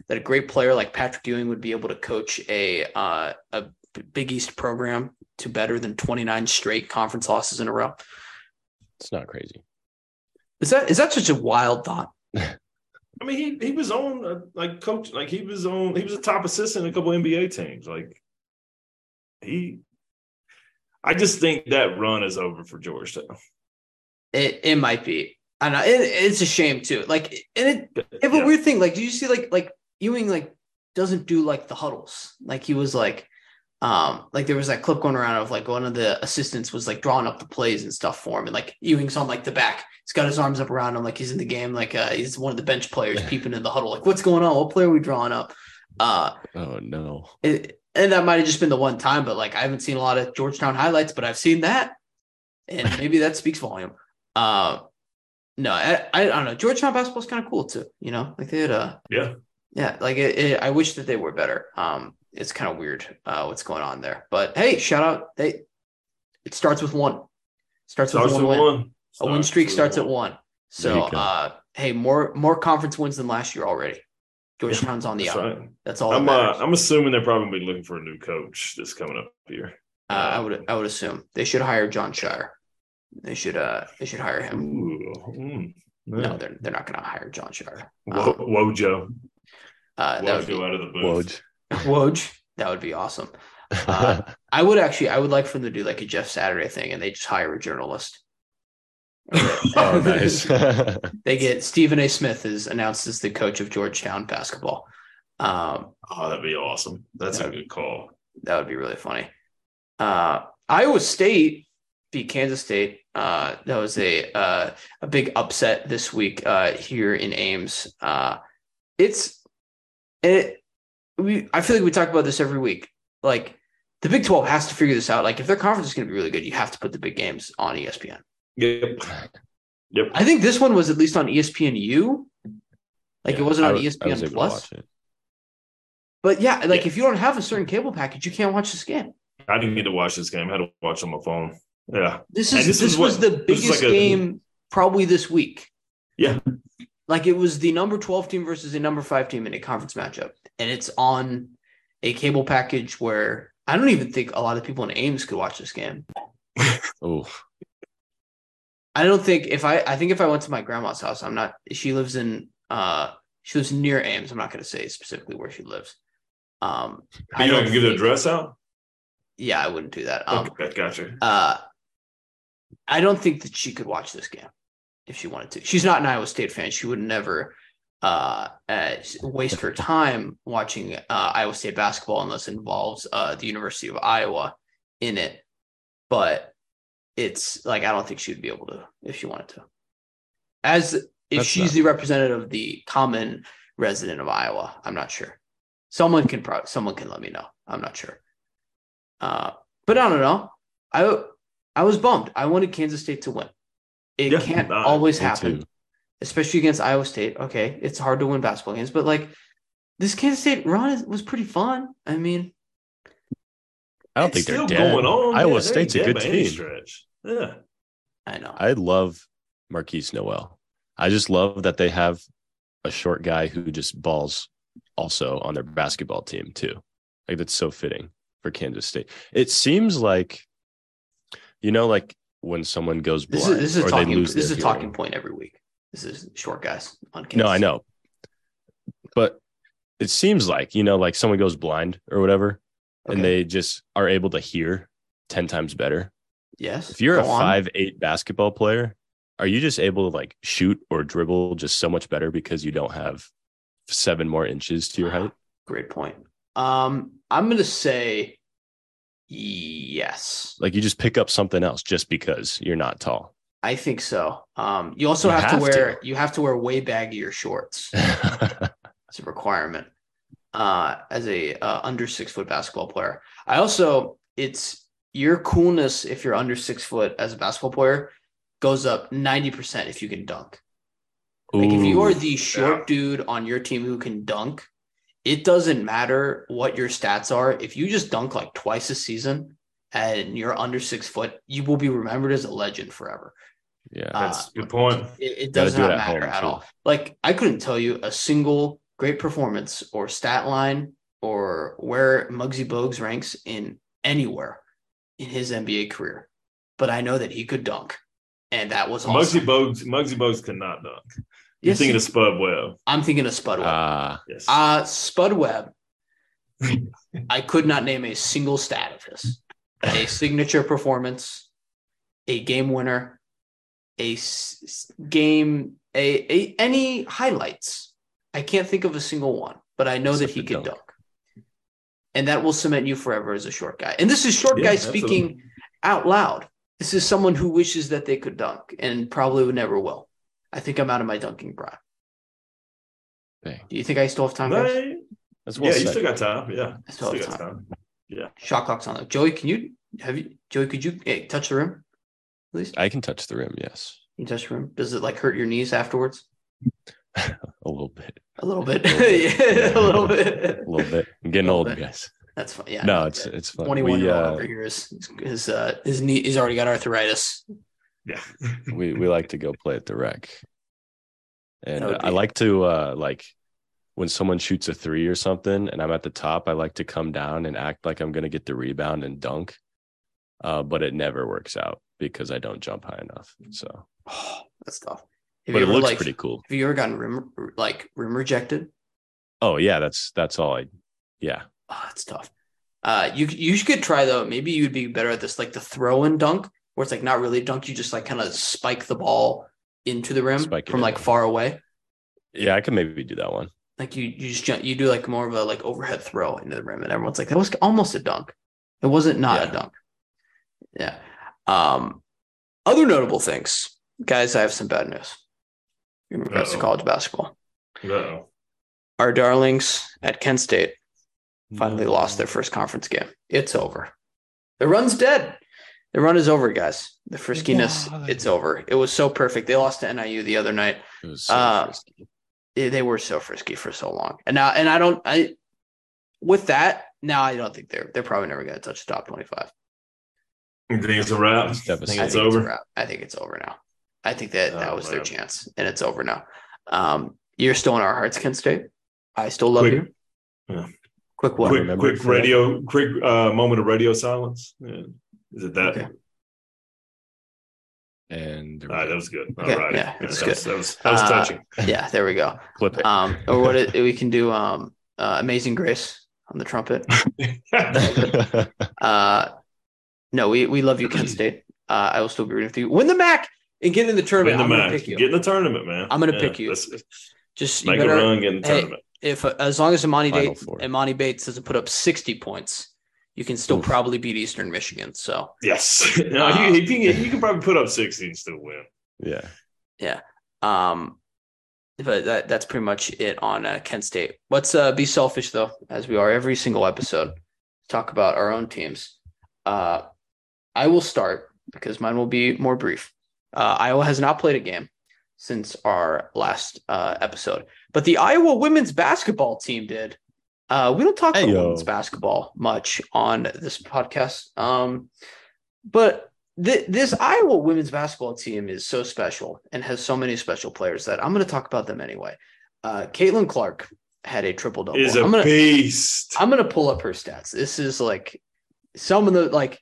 that a great player like Patrick Ewing would be able to coach a uh, a Big East program to better than 29 straight conference losses in a row? It's not crazy. Is that is that such a wild thought? I mean, he he was on uh, like coach, like he was on. He was a top assistant in a couple NBA teams. Like he, I just think that run is over for Georgetown. It it might be. I know it, it's a shame too. Like and it it have a weird thing. Like, do you see like like Ewing like doesn't do like the huddles? Like he was like um like there was that clip going around of like one of the assistants was like drawing up the plays and stuff for him, and like Ewing's on like the back. He's got his arms up around him like he's in the game. Like uh he's one of the bench players peeping in the huddle. Like what's going on? What player are we drawing up? Uh Oh no. it, and that might have just been the one time, but like I haven't seen a lot of Georgetown highlights, but I've seen that, and maybe that speaks volume. Uh, no, I, I don't know. Georgetown basketball's kind of cool too. You know, like they had a Yeah, yeah, like it, it, I wish that they were better. Um, it's kind of weird uh, what's going on there, but hey, shout out they. It starts with one. Starts with one with win. one. A win streak starts at one. one. So, uh, hey, more more conference wins than last year already. Georgetown's on the That's up. right. That's all. I'm uh. I'm assuming they're probably looking for a new coach this coming up here. Uh, I would I would assume they should hire Jon Scheyer. They should uh they should hire him. Ooh, mm, No, they're they're not going to hire Jon Scheyer. Wo- Um, Wojo, uh, that would be out of the booth. Woj. Woj. That would be awesome. Uh, I would actually I would like for them to do like a Jeff Saturday thing and they just hire a journalist. oh, nice. they get Stephen A. Smith is announced as the coach of Georgetown basketball. Um, Oh, that'd be awesome. That's a good call. that would be really funny. Uh, Iowa State beat Kansas State. Uh, that was a uh, a big upset this week uh, here in Ames. Uh, it's it. We I feel like we talk about this every week. Like the Big Twelve has to figure this out. Like if their conference is going to be really good, you have to put the big games on ESPN. Yep. Yep. I think this one was at least on E ESPNU. Like it wasn't on was- was ESPN to Plus. But yeah, like Yeah. if you don't have a certain cable package, you can't watch this game. I didn't get to watch this game. I had to watch on my phone. Yeah. This And is this this, is was what- the biggest like a- game probably this week. Yeah. Like it was the number 12 team versus a number 5 team in a conference matchup. And it's on a cable package where I don't even think a lot of people in Ames could watch this game. Oh, I don't think if I I think if I went to my grandma's house, I'm not she lives in uh she lives near Ames. I'm not gonna say specifically where she lives. Um I You don't don't give the address out? Yeah, I wouldn't do that. Um okay, gotcha. Uh, I don't think that she could watch this game if she wanted to. She's not an Iowa State fan. She would never uh, uh, waste her time watching uh, Iowa State basketball unless it involves uh, the University of Iowa in it. But it's like I don't think she would be able to if she wanted to. As if That's she's not- the representative of the common resident of Iowa, I'm not sure. Someone can pro- someone can let me know. I'm not sure. Uh, but I don't know. I I was bummed. I wanted Kansas State to win. It Yeah, can't uh, always happen, too. especially against Iowa State. Okay, it's hard to win basketball games, but like this Kansas State run is, was pretty fun. I mean, I don't think they're dead. going on. Iowa Yeah, State's a good dead by any team. Stretch. Yeah. I know. I love Markquis Nowell. I just love that they have a short guy who just balls also on their basketball team too. Like that's so fitting for Kansas State. It seems like, you know, like when someone goes this blind is this is a or they talking lose this is a talking hearing. point every week. This is short guys on Kansas. No, I know, but it seems like you know, like someone goes blind or whatever, Okay. and they just are able to hear ten times better. yes. If you're a go on. five eight basketball player, are you just able to like shoot or dribble just so much better because you don't have seven more inches to your height? Great point. Um, I'm gonna say yes. Like you just pick up something else just because you're not tall. I think so. Um, you also You have, have to wear to. you have to wear way baggier shorts. It's a requirement uh, as a uh, under six foot basketball player. I also it's your coolness if you're under six foot as a basketball player goes up ninety percent if you can dunk. Like if you are the short yeah. dude on your team who can dunk, it doesn't matter what your stats are. If you just dunk like twice a season and you're under six foot, you will be remembered as a legend forever. Yeah. That's Uh, a good point. It, it does do it not at matter at all. Like I couldn't tell you a single great performance or stat line or where Muggsy Bogues ranks in anywhere in his NBA career, but I know that he could dunk, and that was awesome. Muggsy Bogues, Muggsy Bogues could not dunk. You're Yes, thinking he- of Spud Webb. I'm thinking of Spud Webb. Ah, Yes. Uh, Spud Webb. I could not name a single stat of his. A signature performance, a game winner, a s- s- game, a, a any highlights. I can't think of a single one, but I know that he could dunk. dunk. And that will cement you forever as a short guy. And this is short Yeah, guy absolutely. speaking out loud. This is someone who wishes that they could dunk and probably would never will. I think I'm out of my dunking prime. dang. Do you think I still have time? guys? Right. That's Yeah, well you still got time. Yeah. I still Still have got time. time. Shot clock's on. Joey, can you have you Joey? Could you hey, touch the rim, please? I can touch the rim, yes. You touch the rim? Does it like hurt your knees afterwards? A little bit. A little bit. A little bit. yeah, a little bit. A little bit. I'm getting old, bit. guys. That's fine. Yeah. No, it's it's fun. twenty-one We year old uh, over here is his uh his knee. He's already got arthritis. Yeah. we we like to go play at the rec. And I like to uh like when someone shoots a three or something and I'm at the top, I like to come down and act like I'm gonna get the rebound and dunk. Uh, but it never works out because I don't jump high enough. So Oh, that's tough. Have but it ever, looks like, pretty cool. Have you ever gotten rim like rim rejected? Oh yeah, that's that's all I yeah. Oh, that's tough. Uh, you you could try though. Maybe you'd be better at this, like the throw and dunk, where it's like not really a dunk. You just like kind of spike the ball into the rim Spike it from in. like far away. Yeah, I could maybe do that one. Like you, you just jump, you do like more of a like overhead throw into the rim, and everyone's like, that was almost a dunk. It wasn't not Yeah. a dunk. Yeah. Um, other notable things, guys. I have some bad news in regards to Uh-oh. college basketball. Uh-oh. Our darlings at Kent State finally lost their first conference game. It's over. The run's dead. The run is over, guys. The friskiness, Why? it's over. It was so perfect. They lost to NIU the other night. It was so Uh, frisky. they they were so frisky for so long. And now, and I don't, I, with that, now I don't think they're they're probably never going to touch the top twenty five. You think it's a wrap? It's I think it's I think over. It's. I think it's over now. I think that that Oh, was their chance, and it's over now. Um, you're still in our hearts, Kent State. I still love Quick- you. yeah. Quick what? quick, quick it forever. radio, quick uh, moment of radio silence. Yeah. Is it that? Okay. And there we All right, go. that was good. Okay, All right, yeah, that's that, Was, good. that was that was Uh, touching. Yeah, there we go. clip it. Um, or what it, we can do? Um, uh, Amazing Grace on the trumpet. Uh, no, we we love you, Kent State. Uh, I will still be rooting for you. Win the MAC and get in the tournament. Win tournament. the I'm gonna pick you. Get in the tournament, man. I'm gonna pick you. let's Just you Make a run, get in the hey, tournament. if as long as Emoni Final Bates, four. Emoni Bates doesn't put up 60 points, you can still Oof. probably beat Eastern Michigan. So Yes. no, Uh, he, he, can, he can probably put up 60 and still win. yeah. Yeah. Um but that that's pretty much it on uh, Kent State. Let's uh, be selfish though, as we are every single episode. Talk about our own teams. Uh, I will start because mine will be more brief. Uh, Iowa has not played a game since our last uh, episode, but the Iowa women's basketball team did. Uh, we don't talk about Hey-yo. women's basketball much on this podcast, um, but th- this Iowa women's basketball team is so special and has so many special players that I'm going to talk about them anyway. Uh, Caitlin Clark had a triple double. Is a I'm gonna beast. I'm gonna pull up her stats. This is like some of the like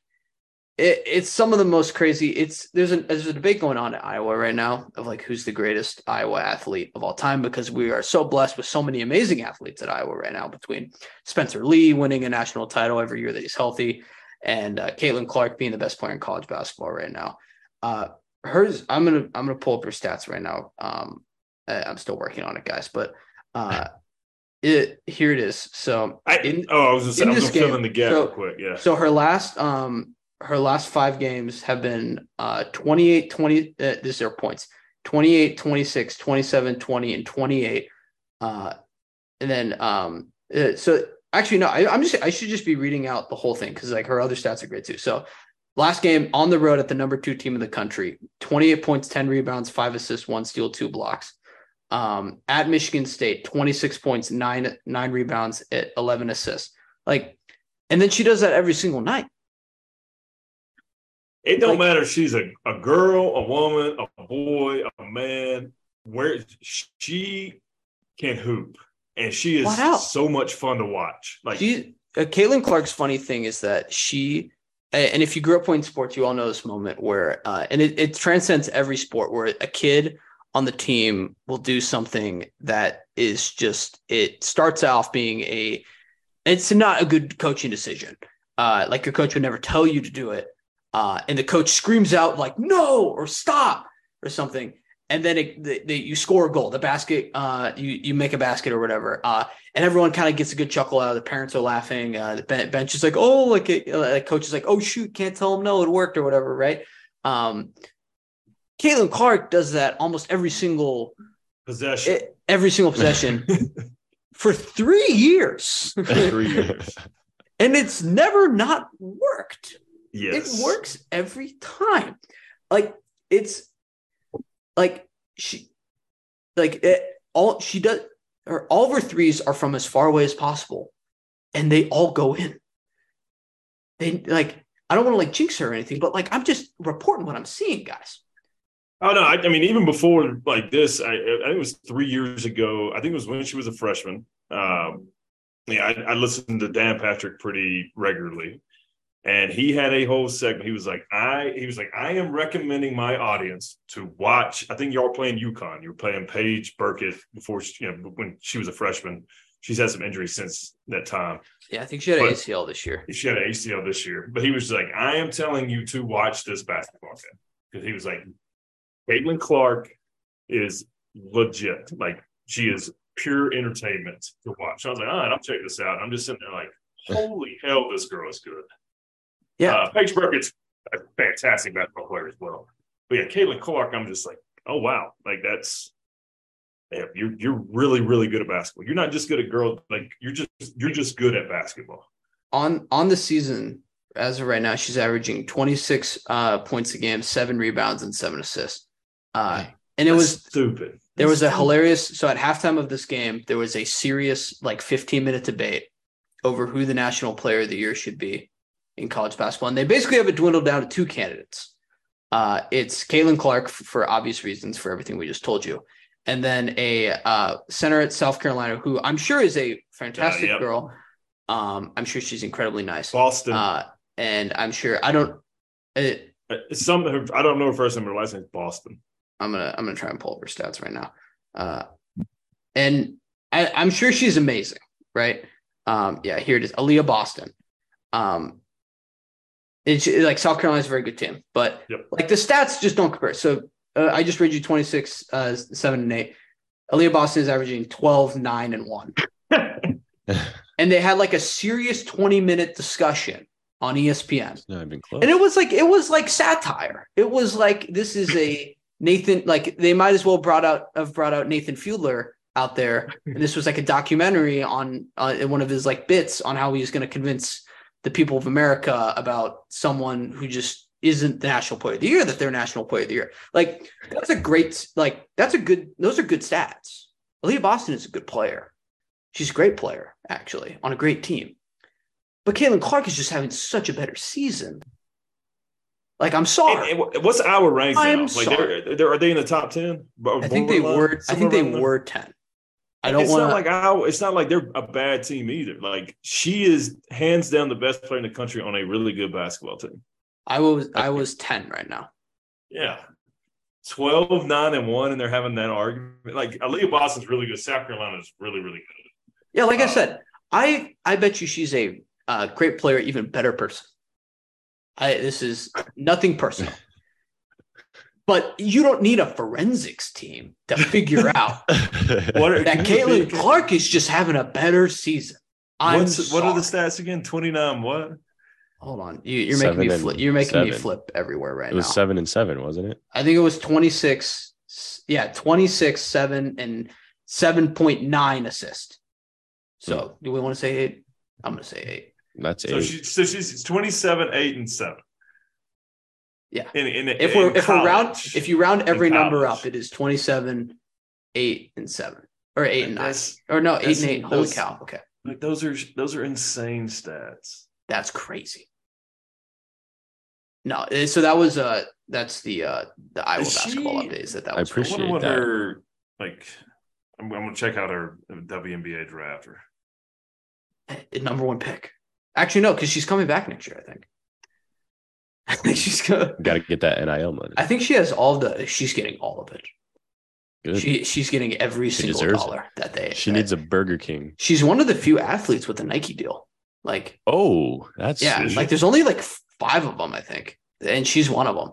it, it's some of the most crazy. It's there's a there's a debate going on at Iowa right now of like who's the greatest Iowa athlete of all time because we are so blessed with so many amazing athletes at Iowa right now between Spencer Lee winning a national title every year that he's healthy and uh, Caitlin Clark being the best player in college basketball right now. Uh, hers, I'm gonna I'm gonna pull up her stats right now. Um, I- I'm still working on it, guys, but uh, it here it is. So I, in- oh, I was just in I was this fill game, in the gap so- real quick. Yeah. so her last um her last five games have been uh 28 20 uh, this is their points 28 26 27 20 and 28 uh and then um uh, so actually no I, i'm just i should just be reading out the whole thing because like her other stats are great too so last game on the road at the number two team in the country 28 points 10 rebounds 5 assists 1 steal 2 blocks Um, at Michigan State, 26 points, nine nine rebounds, at 11 assists. Like, and then she does that every single night. It don't Like- matter if she's a, a girl, a woman, a boy, a man. Where she can hoop, and she is Flat out. so much fun to watch. Like She, uh, Caitlin Clark's funny thing is that she, and if you grew up playing sports, you all know this moment where, uh, and it, it transcends every sport where a kid on the team will do something that is just, it starts off being a, it's not a good coaching decision. Uh, like your coach would never tell you to do it. Uh, and the coach screams out like, no, or stop or something. And then it, the, the, you score a goal, the basket, uh, you, you make a basket or whatever. Uh, and everyone kind of gets a good chuckle out. The parents are laughing. Uh, the ben- bench is like, "Oh, like uh, coach is like, oh shoot, can't tell him no, it worked or whatever, right?" Um, Caitlin Clark does that almost every single possession. every single possession for three years, Three years. and it's never not worked. Yes, It works every time. Like it's like she like it, all she does or all of her threes are from as far away as possible and they all go in. They like I don't want to like jinx her or anything, but like I'm just reporting what I'm seeing, guys. Oh no! I, I mean, even before like this, I, I think it was three years ago. I think it was when she was a freshman. Um, yeah, I, I listened to Dan Patrick pretty regularly, and he had a whole segment. He was like, "I," he was like, "I am recommending my audience to watch." I think y'all playing UConn. You were playing Paige Bueckers before, she, you know, when she was a freshman. She's had some injuries since that time. Yeah, I think she had an ACL this year. She had an ACL this year, but he was like, "I am telling you to watch this basketball game," because he was like, Caitlin Clark is legit. Like she is pure entertainment to watch. I was like, all right, I'll check this out. I'm just sitting there like, holy hell, this girl is good. Yeah. Uh, Paige Bueckers's a fantastic basketball player as well. But yeah, Caitlin Clark, I'm just like, oh wow, like that's yeah, you're you're really really good at basketball. You're not just good at girl, like you're just you're just good at basketball. On on the season, as of right now, she's averaging 26 uh, points a game, seven rebounds, and seven assists. Uh, and it That's was stupid. There was a That's hilarious. So at halftime of this game, there was a serious, like 15 minute debate over who the national player of the year should be in college basketball. And they basically have it dwindled down to two candidates. Uh, it's Caitlin Clark for obvious reasons for everything we just told you. And then a uh, center at South Carolina, who I'm sure is a fantastic yep. girl. Um, I'm sure she's incredibly nice. Boston. Uh, and I'm sure I don't. It, It's some I don't know her first name, but her last name is Boston. I'm gonna I'm gonna try and pull up her stats right now. Uh, and I, I'm sure she's amazing, right? Um, yeah, here it is, Aaliyah Boston. Um, it's like South Carolina's a very good team, but Yep. like the stats just don't compare. So uh, I just read you 26, uh, seven and eight. Aaliyah Boston is averaging 12, nine, and one. and they had like a serious 20 minute discussion on ESPN. Not even close. And it was like it was like satire. It was like this is a Nathan like they might as well brought out have brought out Nathan Fielder out there, and this was like a documentary on uh, one of his like bits on how he's going to convince the people of America about someone who just isn't the national player of the year that they're national player of the year. Like that's a great like that's a good those are good stats. Aaliyah Boston is a good player. She's a great player actually on a great team. But Caitlin Clark is just having such a better season. Like I'm sorry. And- and what's our rank? I'm Like, sorry. they're, they're, are they in the top ten? I think they were. I think they were ten. I don't it's want not like our, It's not like they're a bad team either. Like she is hands down the best player in the country on a really good basketball team. I was. I was ten right now. Yeah. 12, 9, and 1, and they're having that argument. Like Aaliyah Boston's really good. South Carolina is really, really good. Yeah, like I Uh, said, I I bet you she's a uh, great player, even better person. I this is nothing personal, but you don't need a forensics team to figure out What are- that Caitlin Clark is just having a better season. I'm What's, what are the stats again? 29 what? Hold on, you, you're making me flip. You're making me flip everywhere right now. it was now. seven and seven, wasn't it? I think it was 26. Yeah, 26, 7, and 7.9 assist. So hmm. do we want to say eight? I'm going to say eight. That's So, eight. she, so she's 27, 8, and 7. Yeah. In, in, If we're if we're round if you round every number up, it is 27, eight and seven, or eight and nine, or no, eight and eight. Holy those- cow! Okay, Like those are those are insane stats. that's crazy. No, eh, so that was uh, that's the uh, the Iowa Is basketball she- updates that that I was. I for. appreciate wonder what that. her like. I'm, I'm gonna check out her WNBA draft. Or Eh, number one pick. Actually, no, because she's coming back next year. I think. I think she's gonna. Got to get that NIL money. I think she has all the. She's getting all of it. Good. She she's getting every She single deserves it. dollar that they. she that- needs a Burger King. She's one of the few athletes with a Nike deal. Like, Oh, that's yeah, like there's only like five of them, I think, and she's one of them.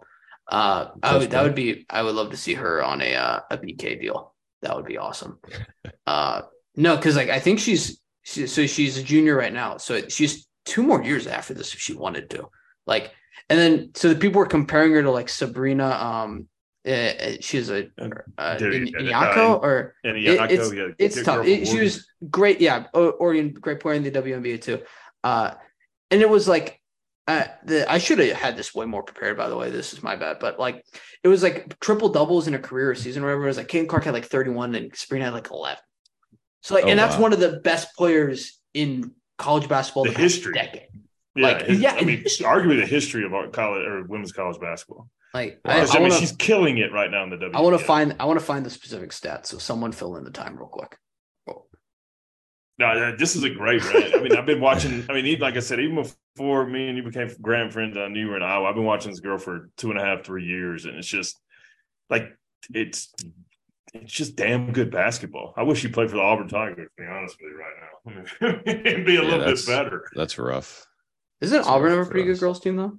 Uh, I would, that would be. I would love to see her on a uh, a BK deal. That would be awesome. uh, no, because like I think she's she, so she's a junior right now, so she's two more years after this if she wanted to. Like, and then so the people were comparing her to like Sabrina. Um, uh, she's a uh, Dude, In- or and It- it's- yeah, it's tough. It- she was great. Yeah, O- Oregon, great player in the WNBA too. Uh, and it was like, uh, the I should have had this way more prepared. By the way, this is my bad. But like, it was like triple doubles in a career season, or whatever. It was like Caitlin Clark had like thirty one, and Sabrina had like eleven. So like, Oh, and that's wow. one of the best players in college basketball The the, past history. decade. Yeah, like, his- yeah, I mean, history. arguably the history of our college or women's college basketball. Like, Wow. I, I, I mean, want she's killing it right now in the WNBA. I want to find, I want to find the specific stats. So someone fill in the time real quick. No, yeah, this is a great rant. I mean, I've been watching. I mean, like I said, even before me and you became grand friends, I knew you were in Iowa. I've been watching this girl for two and a half, three years, and it's just like it's it's just damn good basketball. I wish she played for the Auburn Tigers. To be honest with you, right now, it'd be a Yeah, little bit better. That's rough. Isn't It's Auburn have a for pretty good girls team though?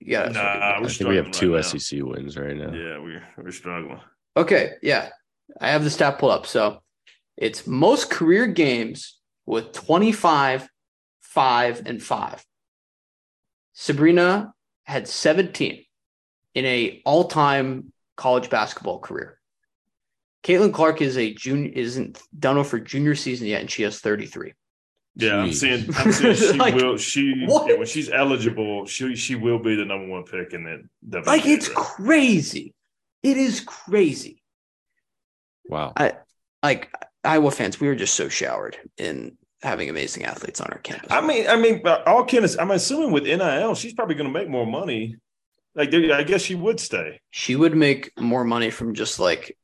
Yeah. Nah, I think we have struggling two right now. SEC wins right now. Yeah, we're we're struggling. Okay, yeah. I have the stat pull up. So it's most career games with 25, 5, and 5. Sabrina had 17 in a all-time college basketball career. Caitlin Clark is a junior isn't done with her junior season yet, and she has 33. Yeah, I'm saying. I'm seeing she Like, will. She yeah, when she's eligible, she she will be the number one pick in that. Like it's draft. crazy. It is crazy. Wow. I like Iowa fans, we were just so showered in having amazing athletes on our campus. I mean, I mean, all Kenneth, I'm assuming with NIL, she's probably going to make more money. Like, I guess she would stay. she would make more money from just like a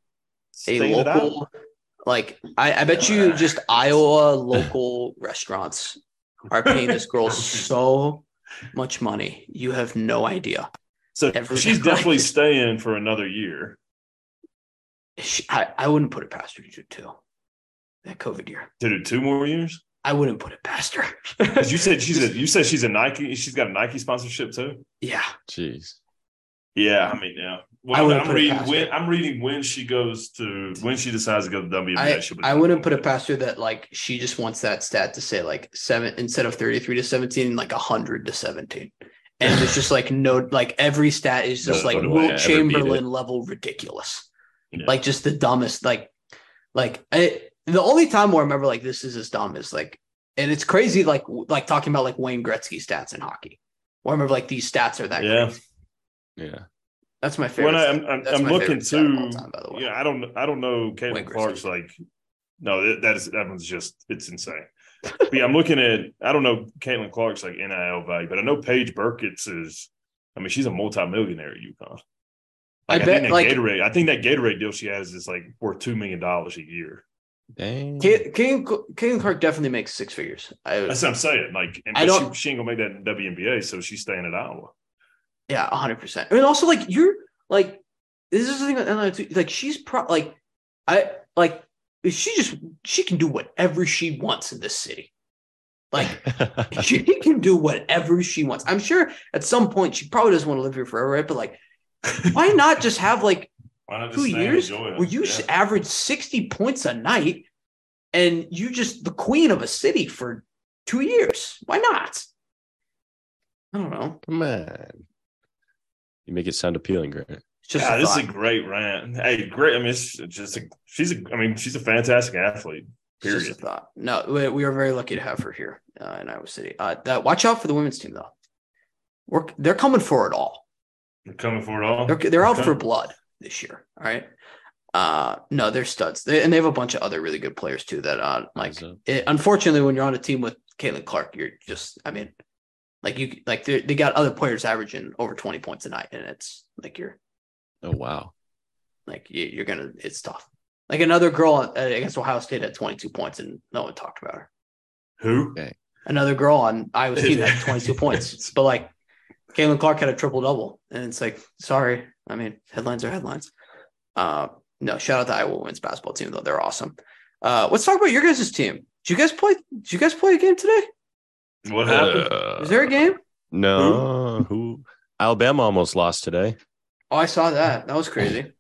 Staying it out. local like I, I bet you just iowa local restaurants are paying this girl so much money you have no idea So every- she's definitely staying for another year. she, I, I wouldn't put it past her to do two that covid year To do two more years? i wouldn't put it past her Because you said she's a, you said she's a Nike. She's got a Nike sponsorship too. yeah Jeez. Yeah, I mean, yeah. I Well, wouldn't I'm put it reading past when her. I'm reading when she goes to when she decides to go to WNBA. I, I wouldn't put it past her that like she just wants that stat to say like seven instead of 33 to 17 like 100 to 17 and it's just like no like every stat is just No, like no Wilt way I ever beat Chamberlain level ridiculous Yeah. like just the dumbest like like I, the only time where I remember like this is as dumb is like and it's crazy like like talking about like Wayne Gretzky stats in hockey where I remember like these stats are that Yeah. crazy. Yeah. That's my favorite When I, I'm, I'm, I'm looking favorite stat of all too. time, by the way. Yeah, I don't. I don't know. Wayne Caitlin Gretzky. Clark's like. No, that, that is that one's just it's insane. but yeah, I'm looking at. I don't know Caitlin Clark's like NIL value, but I know Paige Bueckers's is. I mean, she's a multimillionaire at UConn. I Like, I, bet, think that like- Gatorade. I think that Gatorade deal she has is like worth two million dollars a year. Dang. King King Clark definitely makes six figures I, That's what I'm saying. Like, and I don't- she, she ain't gonna make that in WNBA, so she's staying at Iowa. Yeah, hundred percent. And also, like you're like this is the thing. About, like she's pro like I like she just she can do whatever she wants in this city. Like she can do whatever she wants. I'm sure at some point she probably doesn't want to live here forever, right? But like, why not just have like Why not two stay years enjoy it? where you Yeah. average sixty points a night, and you just the queen of a city for two years? Why not? I don't know. Come on. You make it sound appealing, Grant. It's just yeah, a this is a great rant. Hey, great. I mean, it's just a, she's a. I mean, she's a fantastic athlete. It's just a Period. thought. No, we, we are very lucky to have her here uh, in Iowa City. Uh, that, watch out for the women's team, though. We're, they're coming for it all. They're coming for it all. They're, they're out Okay. for blood this year. All right. Uh, no, they're studs, they, and they have a bunch of other really good players too. That uh, like, it, unfortunately, when you're on a team with Caitlin Clark, you're just, I mean, like you, like they they got other players averaging over twenty points a night, and it's like you're Oh wow. like you, you're gonna, it's tough. Like another girl uh, against Ohio State had 22 points, and no one talked about her. Who? Another girl on Iowa State had 22 points, but like Caitlin Clark had a triple double, and it's like, sorry, I mean, headlines are headlines. Uh, no, shout out to Iowa women's basketball team though; they're awesome. Uh, let's talk about your guys' team. Did you guys play? Did you guys play a game today? What happened? Uh, Was there a game? No. Who? Alabama almost lost today. Oh, I saw that. That was crazy.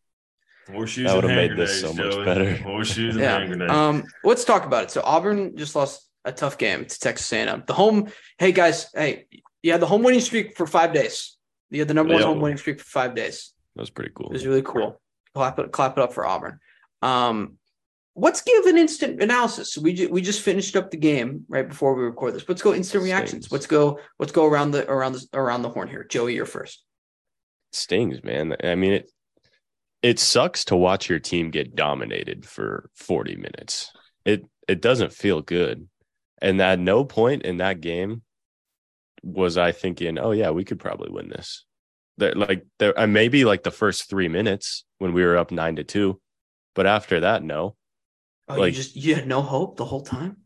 Horseshoes That and would've made this grenades, so much Joey. better. Horseshoes and yeah. hand grenades. Um, let's talk about it. So Auburn just lost a tough game to Texas A&M. The home. Hey guys. Hey, you had the home winning streak for five days. You had the number one Yeah. home winning streak for five days. That was pretty cool. It was really cool. Clap it, clap it up for Auburn. Um, let's give an instant analysis. So we ju- we just finished up the game right before we record this. Let's go instant reactions. Stings. Let's go. Let's go around the around the around the horn here. Joey, you're first. stings, man. I mean, it it sucks to watch your team get dominated for 40 minutes. It it doesn't feel good. And at no point in that game was I thinking, oh yeah, we could probably win this. That like there maybe like the first three minutes when we were up nine to two, but after that, no, Oh, Like- you just you had no hope the whole time.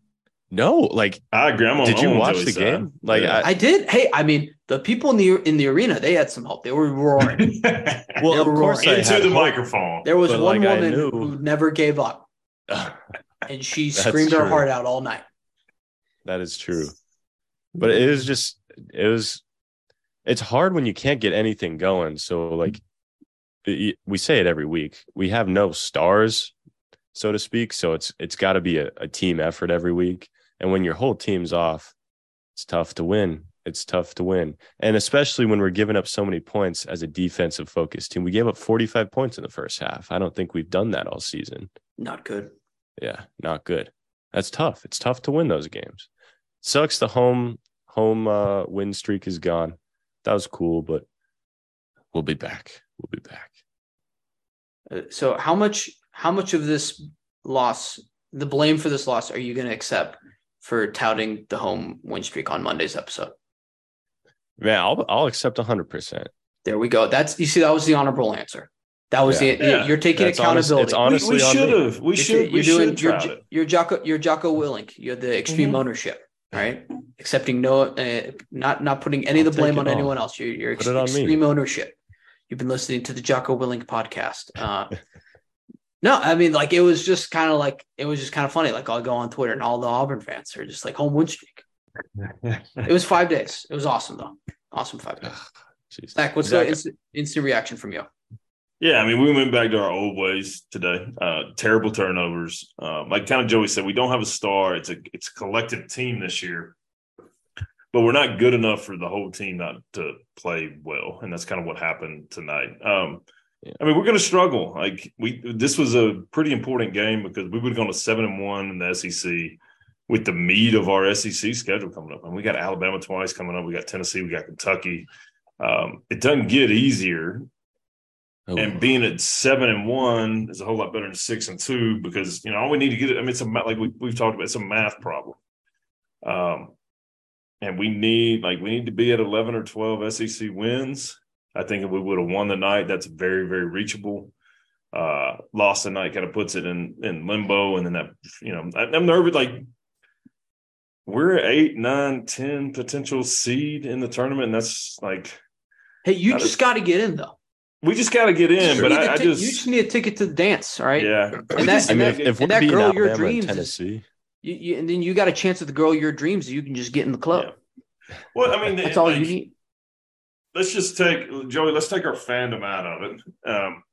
no. Like, I agree. Did you watch the side. game? Like, Yeah. I did. Hey, I mean, the people in the in the arena they had some hope. They were roaring. well, They of course, roaring. into had the hope. microphone. There was But, one like, woman who never gave up, and she That's screamed her heart out all night. That is true. But it was just it was it's hard when you can't get anything going. So like we say it every week. We have no stars, so to speak. So it's it's got to be a, a team effort every week. And when your whole team's off, it's tough to win. It's tough to win. And especially when we're giving up so many points as a defensive focused team. We gave up 45 points in the first half. I don't think we've done that all season. Not good. Yeah, not good. That's tough. It's tough to win those games. Sucks the home home uh win streak is gone. That was cool, but we'll be back. We'll be back. Uh, So how much how much of this loss, the blame for this loss, are you going to accept for touting the home win streak on Monday's episode? Man, I'll I'll accept hundred percent. There we go. That's you see that was the honorable answer. That was Yeah. the Yeah. you're taking That's honest- accountability. it's honestly we on should have. We You're, should. you're We doing should you're, try J- it. you're Jocko you're Jocko Willink. You're the extreme Mhm. ownership, right? Accepting no, uh, not not putting any of I'll the blame on all. anyone else. You're, you're ex- it on me. extreme ownership. You've been listening to the Jocko Willink podcast. Uh, no, I mean like it was just kind of like it was just kind of funny. Like I'll go on Twitter and all the Auburn fans are just like home win streak. It was five days. It was awesome though. Awesome five days. Jeez. Zach, what's the instant, instant reaction from you? Yeah, I mean, we went back to our old ways today. Uh, terrible turnovers. Um, like kind of Joey said, we don't have a star. It's a it's a collective team this year, but we're not good enough for the whole team not to play well, and that's kind of what happened tonight. Um, Yeah. I mean, we're going to struggle. Like we, this was a pretty important game because we would have gone to seven and one in the SEC with the meat of our SEC schedule coming up, and we got Alabama twice coming up. We got Tennessee. We got Kentucky. Um, it doesn't get easier Oh, and being at seven and one is a whole lot better than six and two because you know all we need to get it. I mean, it's a like we, we've talked about. It's a math problem, um, and we need like we need to be at eleven or twelve SEC wins. I think if we would have won the night, that's very very reachable. Uh, lost the night kind of puts it in in limbo, and then that you know I, I'm nervous. Like we're eight, nine, ten potential seed in the tournament, and that's like Hey, you just got to get in though. we just got to get in. You But need I, a I ti- just you just need a ticket to the dance, all right? yeah. And that- I mean, and if, if we're and that beating girl, your dreams and Tennessee, You, you, and then you got a chance with the girl your dreams. You can just get in the club. Well, I mean, That's all like, you need. Let's just take Joey. Let's take our fandom out of it. Um,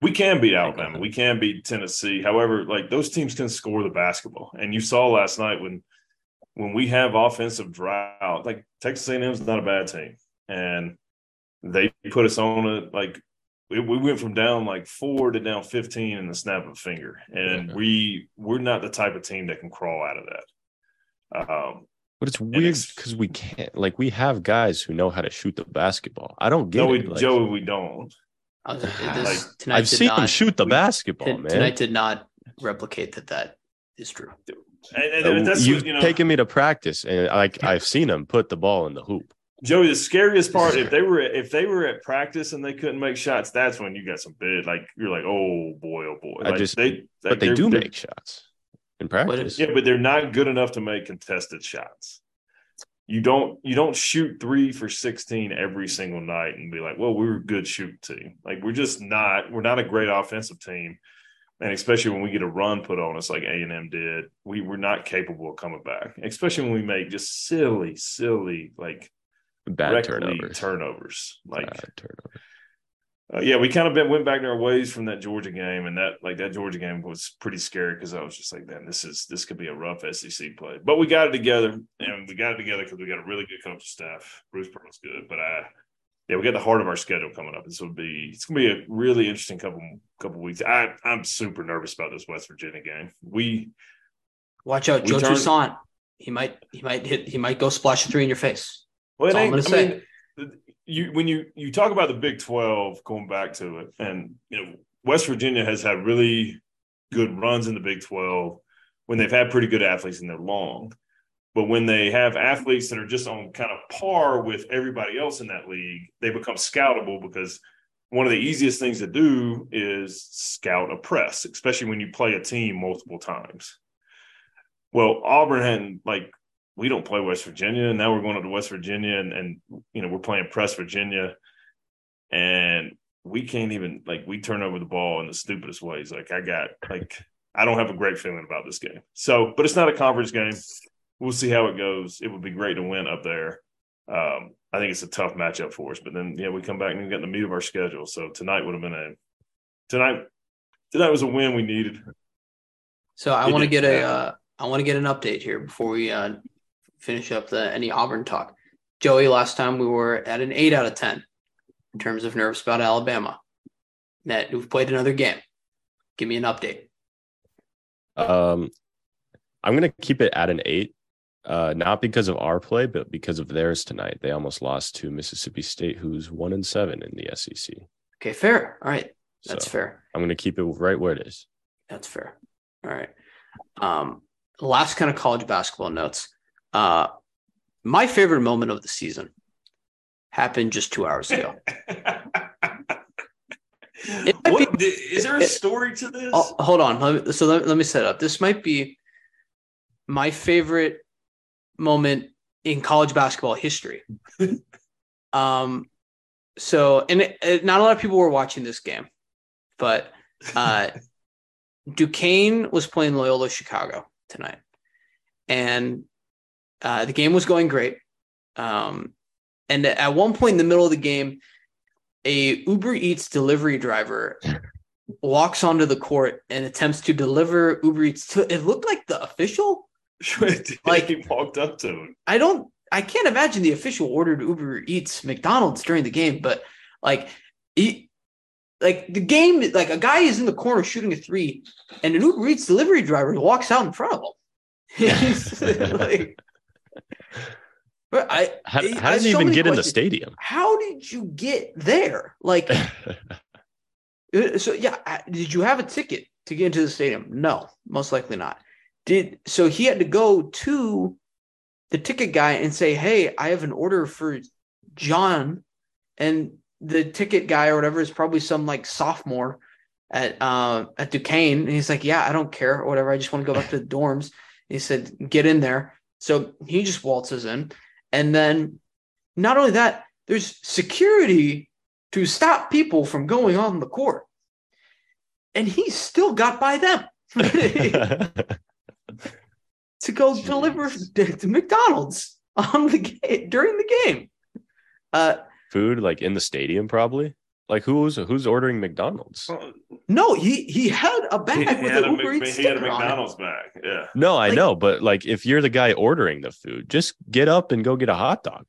we can beat Alabama. We can beat Tennessee. However, like those teams can score the basketball, and you saw last night when when we have offensive drought. Like Texas A&M is not a bad team, and they put us on it. Like we, we went from down like four to down fifteen in the snap of a finger, and we we're not the type of team that can crawl out of that. Um, but it's weird because we can't. Like we have guys who know how to shoot the basketball. I don't get no, we, it. Like, Joey, we don't. I was, this, Like, tonight I've did seen him shoot the we- basketball, t- man. Tonight did not replicate that. That is true. And, and Uh, that's You've what, you know, taken me to practice, and like I've seen him put the ball in the hoop. Joey, the scariest part if they were if they were at practice and they couldn't make shots, that's when you got some big like you're like, oh boy, oh boy. I just- they But they do make shots in practice. yeah, but they're not good enough to make contested shots. You don't you don't shoot three for sixteen every single night and be like, well, we're a good shoot team. Like we're just not. We're not a great offensive team, and especially when we get a run put on us like A and M did, we were not capable of coming back. Especially when we make just silly, silly like Bad turnovers. turnovers. Like Bad turnovers. Uh, yeah, we kind of been went back to our ways from that Georgia game, and that like that Georgia game was pretty scary because I was just like, man, this is this could be a rough SEC play. But we got it together, and we got it together because we got a really good coaching staff. Bruce Pearl's good, but I, yeah, we got the heart of our schedule coming up. This will be it's gonna be a really interesting couple couple weeks. I I'm super nervous about this West Virginia game. We Watch out, We Joe turned- Toussaint. He might he might hit he might go splash a three in your face. Well, That's all I'm gonna I say. mean, you when you you talk about the Big Twelve, going back to it, and you know West Virginia has had really good runs in the Big Twelve when they've had pretty good athletes and they're long. But when they have athletes that are just on kind of par with everybody else in that league, they become scoutable because one of the easiest things to do is scout a press, especially when you play a team multiple times. Well, Auburn hadn't like we don't play West Virginia. and Now we're going up to West Virginia and, and you know, we're playing press Virginia and we can't even like we turn over the ball in the stupidest ways. Like I got like I don't have a great feeling about this game. So, but it's not a conference game. We'll see how it goes. It would be great to win up there. Um, I think it's a tough matchup for us. But then yeah, we come back and we got the meat of our schedule. So tonight would have been a tonight tonight was a win we needed. So I want to get a uh, I want to get an update here before we uh, finish up the any Auburn talk. Joey, last time we were at an eight out of ten in terms of nerves about Alabama. Net, we've played another game. Give me an update. Um, I'm gonna keep it at an eight, uh, not because of our play, but because of theirs tonight. They almost lost to Mississippi State, who's one and seven in the SEC. Okay, fair. All right, that's So, fair. I'm gonna keep it right where it is. That's fair. All right. Um, last kind of college basketball notes. Uh, my favorite moment of the season happened just two hours ago. what, is there a it- story to this? Oh, hold on. Let me, so let, let me set up. This might be my favorite moment in college basketball history. um, so, and it, it- not a lot of people were watching this game, but uh, Duquesne was playing Loyola Chicago tonight, and uh, the game was going great. Um, and at one point in the middle of the game, a Uber Eats delivery driver walks onto the court and attempts to deliver Uber Eats to it looked like the official. like like- he walked up to him. I don't I can't imagine the official ordered Uber Eats McDonald's during the game, but like he like the game like a guy is in the corner shooting a three and an Uber Eats delivery driver walks out in front of him. Like but I How, I- how did he so even get in the stadium? How did you get there? Like Uh, So yeah, did you have a ticket to get into the stadium? No, most likely not. Did so he had to go to the ticket guy and say, "Hey, I have an order for John," and the ticket guy or whatever is probably some like sophomore at uh, at Duquesne, and he's like, "Yeah, I don't care or whatever. I just want to go back to the dorms." He said, "Get in there." So he just waltzes in, and then not only that, there's security to stop people from going on the court. And he still got by them to go Jeez. deliver to, McDonald's on the ga- during the game. Uh, Food like in the stadium, probably. Like who's who's ordering McDonald's? no, he he had a bag He with had, an a, Uber Mc- Eats he had a sticker on. McDonald's bag. Yeah. No, I Like- know, but like if you're the guy ordering the food, just get up and go get a hot dog.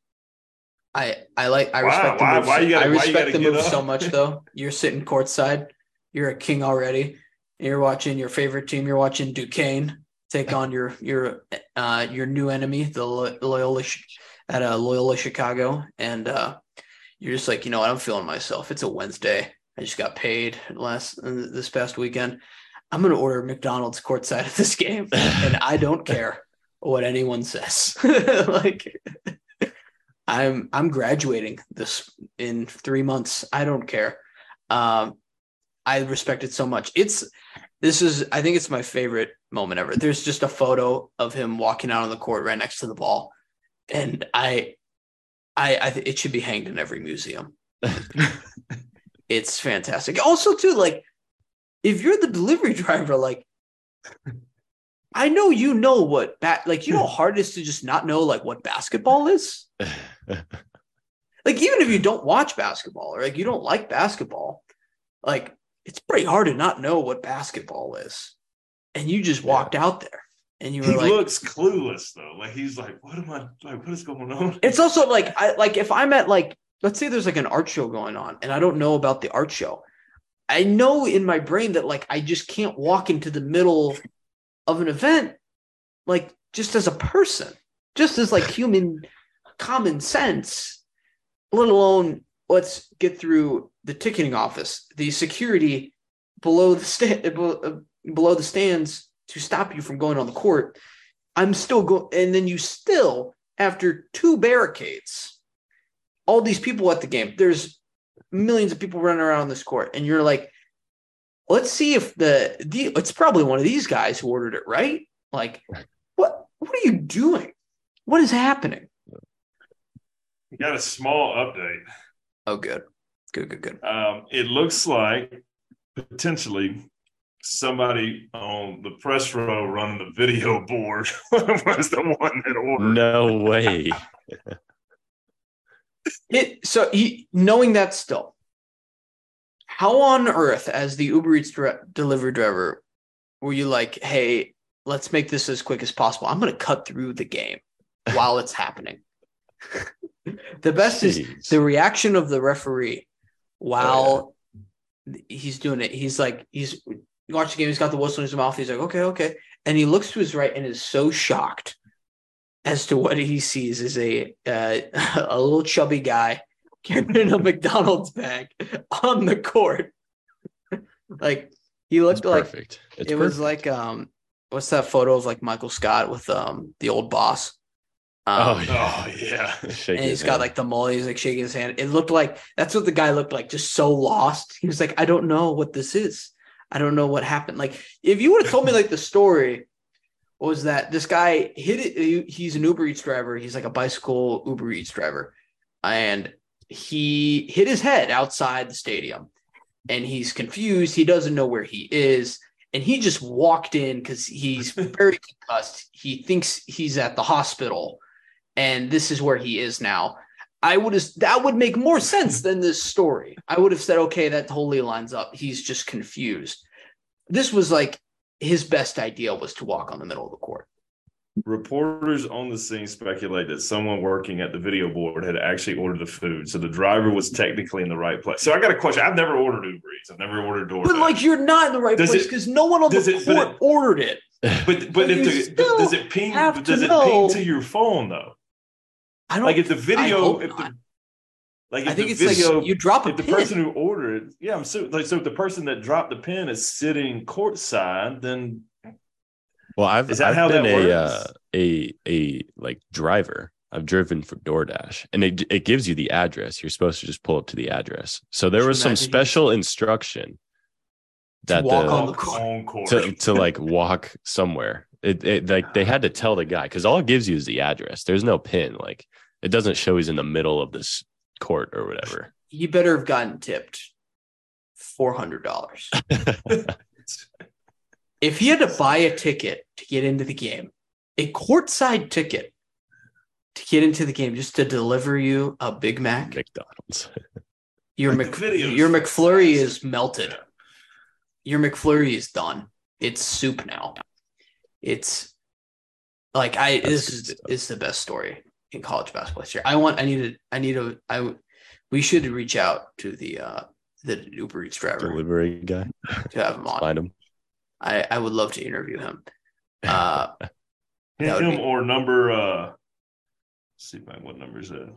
I I like I Why- respect why- the move. why you gotta- I why you respect the move up? so much though. You're sitting courtside. You're a king already. You're watching your favorite team. You're watching Duquesne take on your your uh your new enemy, the Loyola at uh, Loyola Chicago, and uh you're just like, you know what? I'm feeling myself. It's a Wednesday. I just got paid last uh, this past weekend. I'm gonna order McDonald's courtside of this game, and I don't care what anyone says. like I'm I'm graduating this in three months. I don't care. Um, I respect it so much. It's this is I think it's my favorite moment ever. There's just a photo of him walking out on the court right next to the ball, and I, I, I th- it should be hanged in every museum. it's fantastic. Also, too, like if you're the delivery driver, like I know you know what bat like you know how hard it is to just not know like what basketball is. like even if you don't watch basketball or like you don't like basketball, like it's pretty hard to not know what basketball is. And you just walked yeah. out there and you were he like looks clueless though. Like he's like, what am I like what is going on? It's also like I like if I'm at like let's say there's like an art show going on and I don't know about the art show. I know in my brain that like I just can't walk into the middle of an event like just as a person, just as like human common sense, let alone let's get through the ticketing office, the security below the stand uh, below the stands to stop you from going on the court. I'm still going, and then you still, after two barricades, all these people at the game. There's millions of people running around this court, and you're like, let's see if the, the it's probably one of these guys who ordered it, right? Like, what what are you doing? What is happening? You got a small update. Oh, good, good, good, good. Um, it looks like potentially somebody on the press row running the video board was the one that ordered. No way. it so he, knowing that still, how on earth, as the Uber Eats delivery driver, were you like, "Hey, let's make this as quick as possible. I'm going to cut through the game while it's happening. the best Jeez. is the reaction of the referee while oh, yeah. he's doing it. He's like, he's watching the game. He's got the whistle in his mouth. He's like, okay, okay. And he looks to his right and is so shocked as to what he sees is a uh, a little chubby guy carrying a McDonald's bag on the court. like he looked it's like perfect. It's it perfect. was like um what's that photo of like Michael Scott with um the old boss? Um, oh yeah, oh, yeah. and he's got like the mole. He's like shaking his hand. It looked like that's what the guy looked like, just so lost. He was like, I don't know what this is. I don't know what happened. Like if you would have told me like the story was that this guy hit it. He's an Uber Eats driver. He's like a bicycle Uber Eats driver, and he hit his head outside the stadium, and he's confused. He doesn't know where he is and he just walked in because he's very concussed. He thinks he's at the hospital, and this is where he is now. I would have that would make more sense than this story. I would have said, okay, that totally lines up. He's just confused. This was like his best idea was to walk on the middle of the court. Reporters on the scene speculate that someone working at the video board had actually ordered the food, so the driver was technically in the right place. So I got a question. I've never ordered Uber Eats. I've never ordered DoorDash. But like, you're not in the right does place because no one on the it, court it, ordered it. But but, if the, does it ping? Does it ping to your phone though? I don't like if the video. If the, like I think it's video, like you drop a if pin. the person who ordered it, yeah, I'm so like so if the person that dropped the pin is sitting courtside, then well, I've is that I've how been that a uh, a a like driver. I've driven for DoorDash, and it it gives you the address. You're supposed to just pull up to the address. So there was some special instruction that to walk the, on the court. to to like walk somewhere. It, it like they had to tell the guy because all it gives you is the address. There's no pin. Like it doesn't show he's in the middle of this court or whatever. You better have gotten tipped four hundred dollars. if he had to buy a ticket to get into the game, a courtside ticket to get into the game just to deliver you a Big Mac, McDonald's. Your Mc, your McFlurry is melted. Your McFlurry is done. It's soup now. It's like I That's this is is the best story in college basketball this year. I want I need to I need to I we should reach out to the uh the Uber Eats driver delivery guy to have him on. Find him. I, I would love to interview him. Uh, him be... or number. Uh, see if I, what number is that?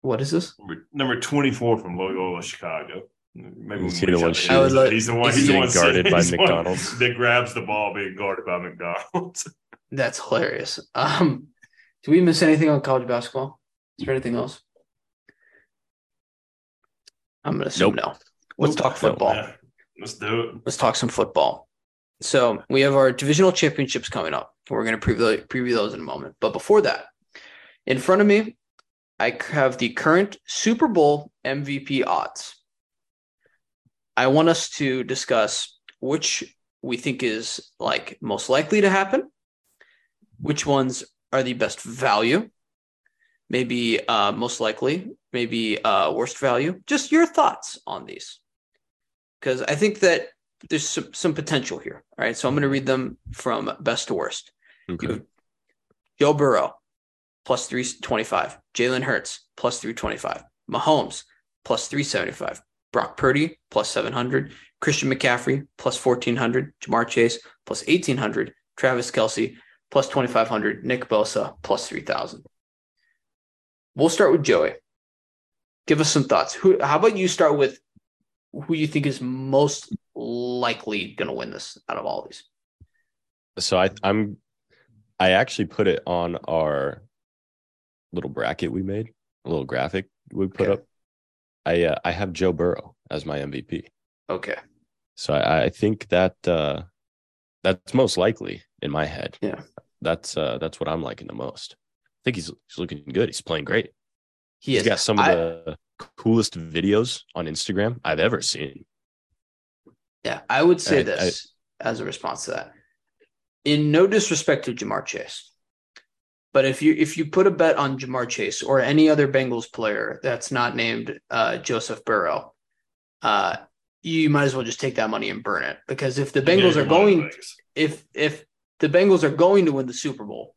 What is this? Number, number 24 from Loyola, Chicago. Maybe Is we he the one out to shooting? him. Like- he's the one. is He's the one guarded by he's the one McDonald's? that grabs the ball being guarded by McDonald's. That's hilarious. Um, do we miss anything on college basketball? Is there anything else? I'm gonna assume Nope. no. Let's Nope. talk football. Yeah, let's do it. Let's talk some football. So we have our divisional championships coming up. We're going to preview preview those in a moment. But before that, in front of me, I have the current Super Bowl MVP odds. I want us to discuss which we think is like most likely to happen, which ones are the best value, maybe uh, most likely, maybe uh, worst value. Just your thoughts on these, because I think that there's some, some potential here. All right, so I'm going to read them from best to worst. Okay. Joe Burrow plus 325, Jalen Hurts plus 325, Mahomes plus 375, Brock Purdy plus 700, Christian McCaffrey plus 1400, Ja'Marr Chase plus 1800, Travis Kelce plus 2500, Nick Bosa plus 3000. We'll start with Joey. Give us some thoughts. Who? How about you start with who you think is most likely going to win this out of all these? So I I'm I actually put it on our little bracket we made, a little graphic we put Okay. up. I uh, I have Joe Burrow as my MVP. Okay. So I, I think that uh, that's most likely in my head. Yeah. That's uh, that's what I'm liking the most. I think he's he's looking good. He's playing great. He He's is. got some of I- the coolest videos on Instagram I've ever seen. Yeah, I would say I- this as a response to that. In no disrespect to Ja'Marr Chase, but if you if you put a bet on Ja'Marr Chase or any other Bengals player that's not named uh, Joseph Burrow, uh, you might as well just take that money and burn it because if the Bengals Yeah, are going if if the Bengals are going to win the Super Bowl,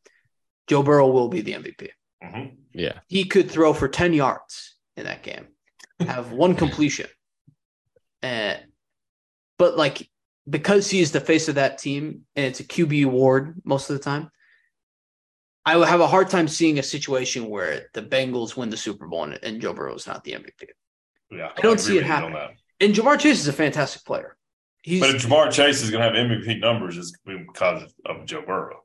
Joe Burrow will be the MVP. Mhm. Yeah. He could throw for 10 yards in that game, have one completion. And but like because he's the face of that team and it's a QB award most of the time, I would have a hard time seeing a situation where the Bengals win the Super Bowl and, and Joe Burrow is not the MVP. Yeah, I don't agree see it with you on happening. And Ja'Marr Chase is a fantastic player. He's But if Ja'Marr Chase is going to have MVP numbers, it's because of Joe Burrow.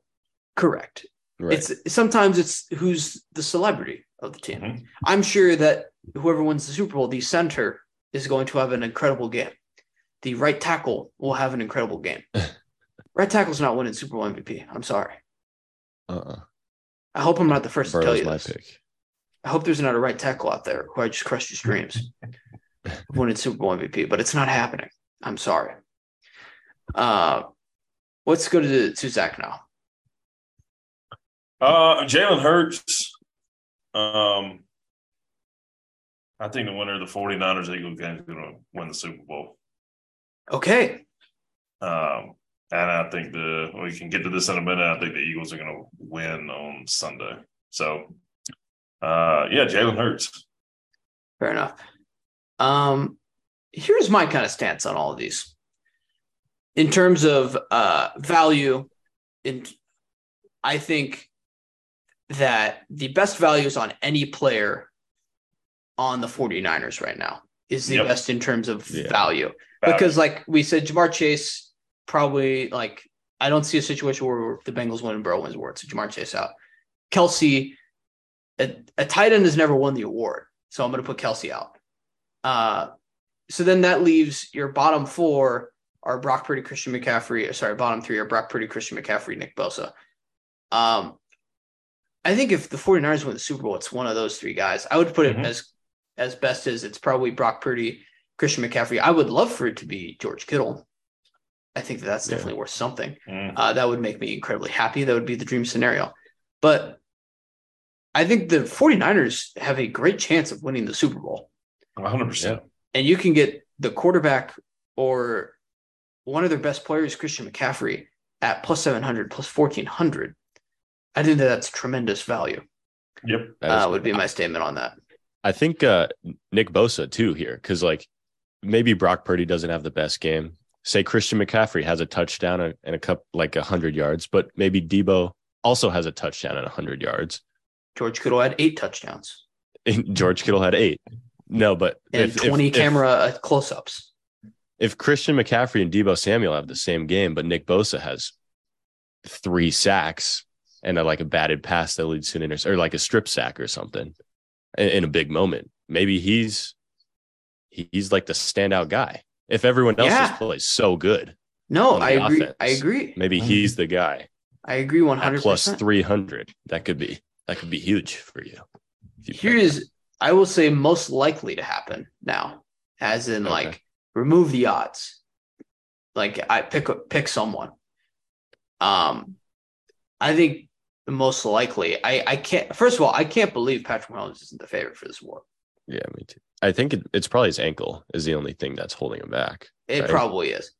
correct. Right. It's sometimes it's who's the celebrity of the team. Mhm. I'm sure that whoever wins the Super Bowl, the center is going to have an incredible game. The right tackle will have an incredible game. right tackle's not winning Super Bowl MVP. I'm sorry. uh-uh. I hope I'm not the first to tell you my this. pick. I hope there's not a right tackle out there who I just crushed his dreams of winning Super Bowl MVP, but it's not happening. I'm sorry. Uh, let's go to, to Zach now. Uh, Jalen Hurts. Um, I think the winner of the 49ers Eagles game is going to win the Super Bowl. Okay. Um, and I think the we can get to this in a minute. I think the Eagles are going to win on Sunday. So, uh, yeah, Jalen Hurts. Fair enough. Um, here's my kind of stance on all of these. In terms of uh, value, in I think that the best values on any player on the 49ers right now is the Yep. best in terms of Yeah. value. Because like we said, Ja'Marr Chase probably like I don't see a situation where the Bengals win and Burrow wins award. So Ja'Marr Chase out. Kelce, a, a tight end has never won the award. So I'm gonna put Kelce out. Uh so then that leaves your bottom four are Brock Purdy, Christian McCaffrey. Sorry, bottom three are Brock Purdy, Christian McCaffrey, Nick Bosa. Um I think if the 49ers win the Super Bowl, it's one of those three guys. I would put it Mhm. as as best as it's probably Brock Purdy, Christian McCaffrey. I would love for it to be George Kittle. I think that that's Yeah. definitely worth something. Mm. Uh, that would make me incredibly happy. That would be the dream scenario. But I think the 49ers have a great chance of winning the Super Bowl. 100%. And you can get the quarterback or one of their best players, Christian McCaffrey, at plus 700, plus 1400. I think that that's tremendous value, Yep. That is- uh, would be my statement on that. I think uh, Nick Bosa too here because like maybe Brock Purdy doesn't have the best game. Say Christian McCaffrey has a touchdown and and a cup like a hundred yards, but maybe Deebo also has a touchdown and a hundred yards. George Kittle had eight touchdowns. George Kittle had eight. No, but and if, 20 if, camera uh, close-ups. If, if Christian McCaffrey and Deebo Samuel have the same game, but Nick Bosa has three sacks and a, like a batted pass that leads to an interception or like a strip sack or something in, in a big moment, maybe he's he's like the standout guy. If everyone else Yeah. just plays so good, No, I agree. offense. I agree. maybe he's the guy. I agree 100%. plus three hundred, that could be that could be huge for you. If you Here bet I will say, most likely to happen now, as in Okay. like remove the odds. Like I pick pick someone. Um, I think the most likely. I I can't. First of all, I can't believe Patrick Mahomes isn't the favorite for this war. yeah, me too. I think it, it's probably his ankle is the only thing that's holding him back. It Right. probably is,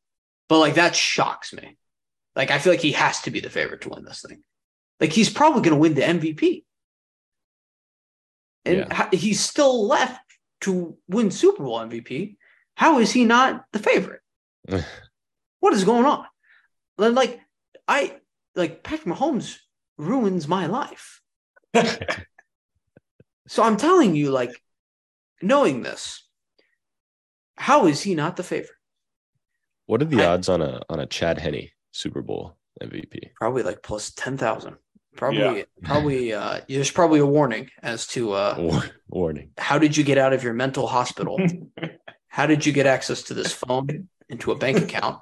but like that shocks me. Like I feel like he has to be the favorite to win this thing. Like he's probably going to win the MVP, and Yeah. he's still left to win Super Bowl MVP. How is he not the favorite? what is going on? Like I like Patrick Mahomes ruins my life. So I'm telling you, like knowing this, how is he not the favorite? What are the I- odds on a on a Chad Henne Super Bowl MVP? Probably like plus ten thousand. Probably, Yeah. probably. Uh, there's probably a warning as to uh, War- Warning. how did you get out of your mental hospital? how did you get access to this phone into a bank account?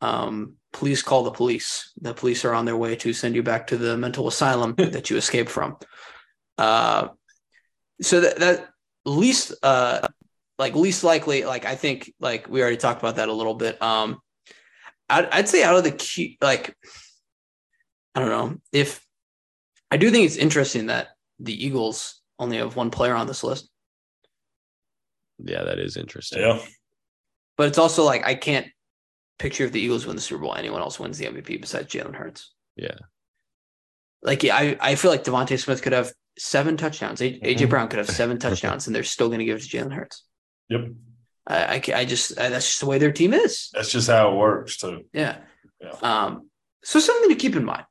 Um, please call the police. The police are on their way to send you back to the mental asylum that you escaped from. Uh, so that that least uh like least likely like I think like we already talked about that a little bit. Um, I'd, I'd say out of the key like I don't know if I do think it's interesting that the Eagles only have one player on this list. Yeah, that is interesting. yeah. But it's also like I can't picture if the Eagles win the Super Bowl, anyone else wins the MVP besides Jalen Hurts. Yeah. Like yeah, I, I feel like DeVonta Smith could have seven touchdowns. AJ Mhm. Brown could have seven touchdowns, and they're still going to give it to Jalen Hurts. Yep. I, I, I just I, that's just the way their team is. That's just how it works too. Yeah. Yeah. Um. So something to keep in mind.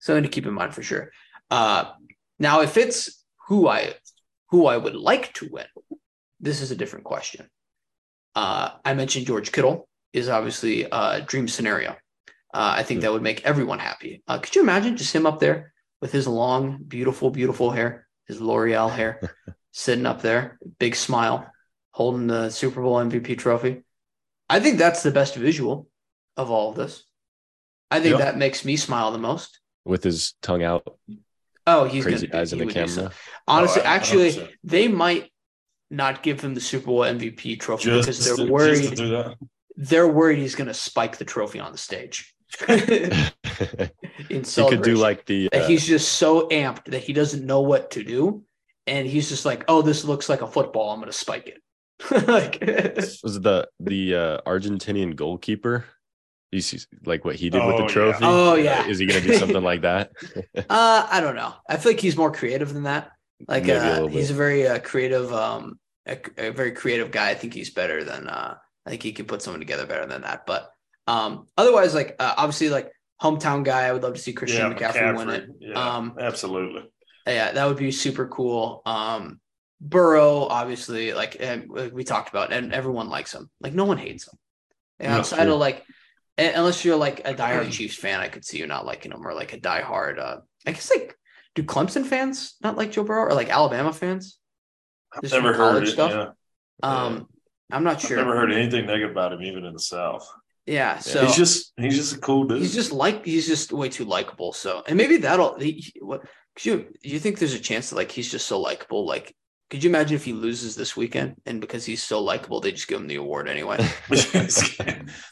Something to keep in mind for sure. Uh. Now, if it's who I who I would like to win, this is a different question. Uh, I mentioned George Kittle is obviously a dream scenario. Uh, I think that would make everyone happy. Uh, could you imagine just him up there with his long, beautiful, beautiful hair, his L'Oreal hair, sitting up there, big smile, holding the Super Bowl MVP trophy? I think that's the best visual of all of this. I think Yeah. that makes me smile the most. With his tongue out, Oh, he's crazy gonna, eyes in the would do so. camera. Honestly, Oh, I- actually, 100%. they might not give him the Super Bowl MVP trophy Just, because they're just to worried. Do that. They're worried he's going to spike the trophy on the stage he could do like the uh, he's just so amped that he doesn't know what to do, and he's just like, "Oh, this looks like a football. I'm going to spike it." like, was it the the uh, Argentinian goalkeeper. You see, like what he did with Oh, the yeah. trophy. Oh, Uh, yeah. is he going to do something like that? uh, I don't know. I feel like he's more creative than that. Like, Maybe a uh, he's a very uh, creative, um, a, a very creative guy. I think he's better than. Uh, I think he can put someone together better than that. But um, otherwise, like uh, obviously, like hometown guy, I would love to see Christian McCaffrey, win it. Yeah, Um, absolutely. Yeah, that would be super cool. Um, Burrow, obviously, like we talked about, and everyone likes him. Like no one hates him. And No, outside of like, un- unless you're like a diehard Chiefs fan, I could see you not liking him, or like a diehard. Uh, I guess like, do Clemson fans not like Joe Burrow, or like Alabama fans? I've Just never heard it. stuff? Yeah. Um, I'm not sure. I've never heard anything negative about him, even in the South. Yeah, so he's just he's just a cool dude. he's just like he's just way too likable. So, and maybe that'll. He, what? Could you you think there's a chance that like he's just so likable? Like, could you imagine if he loses this weekend and because he's so likable, they just give him the award anyway? they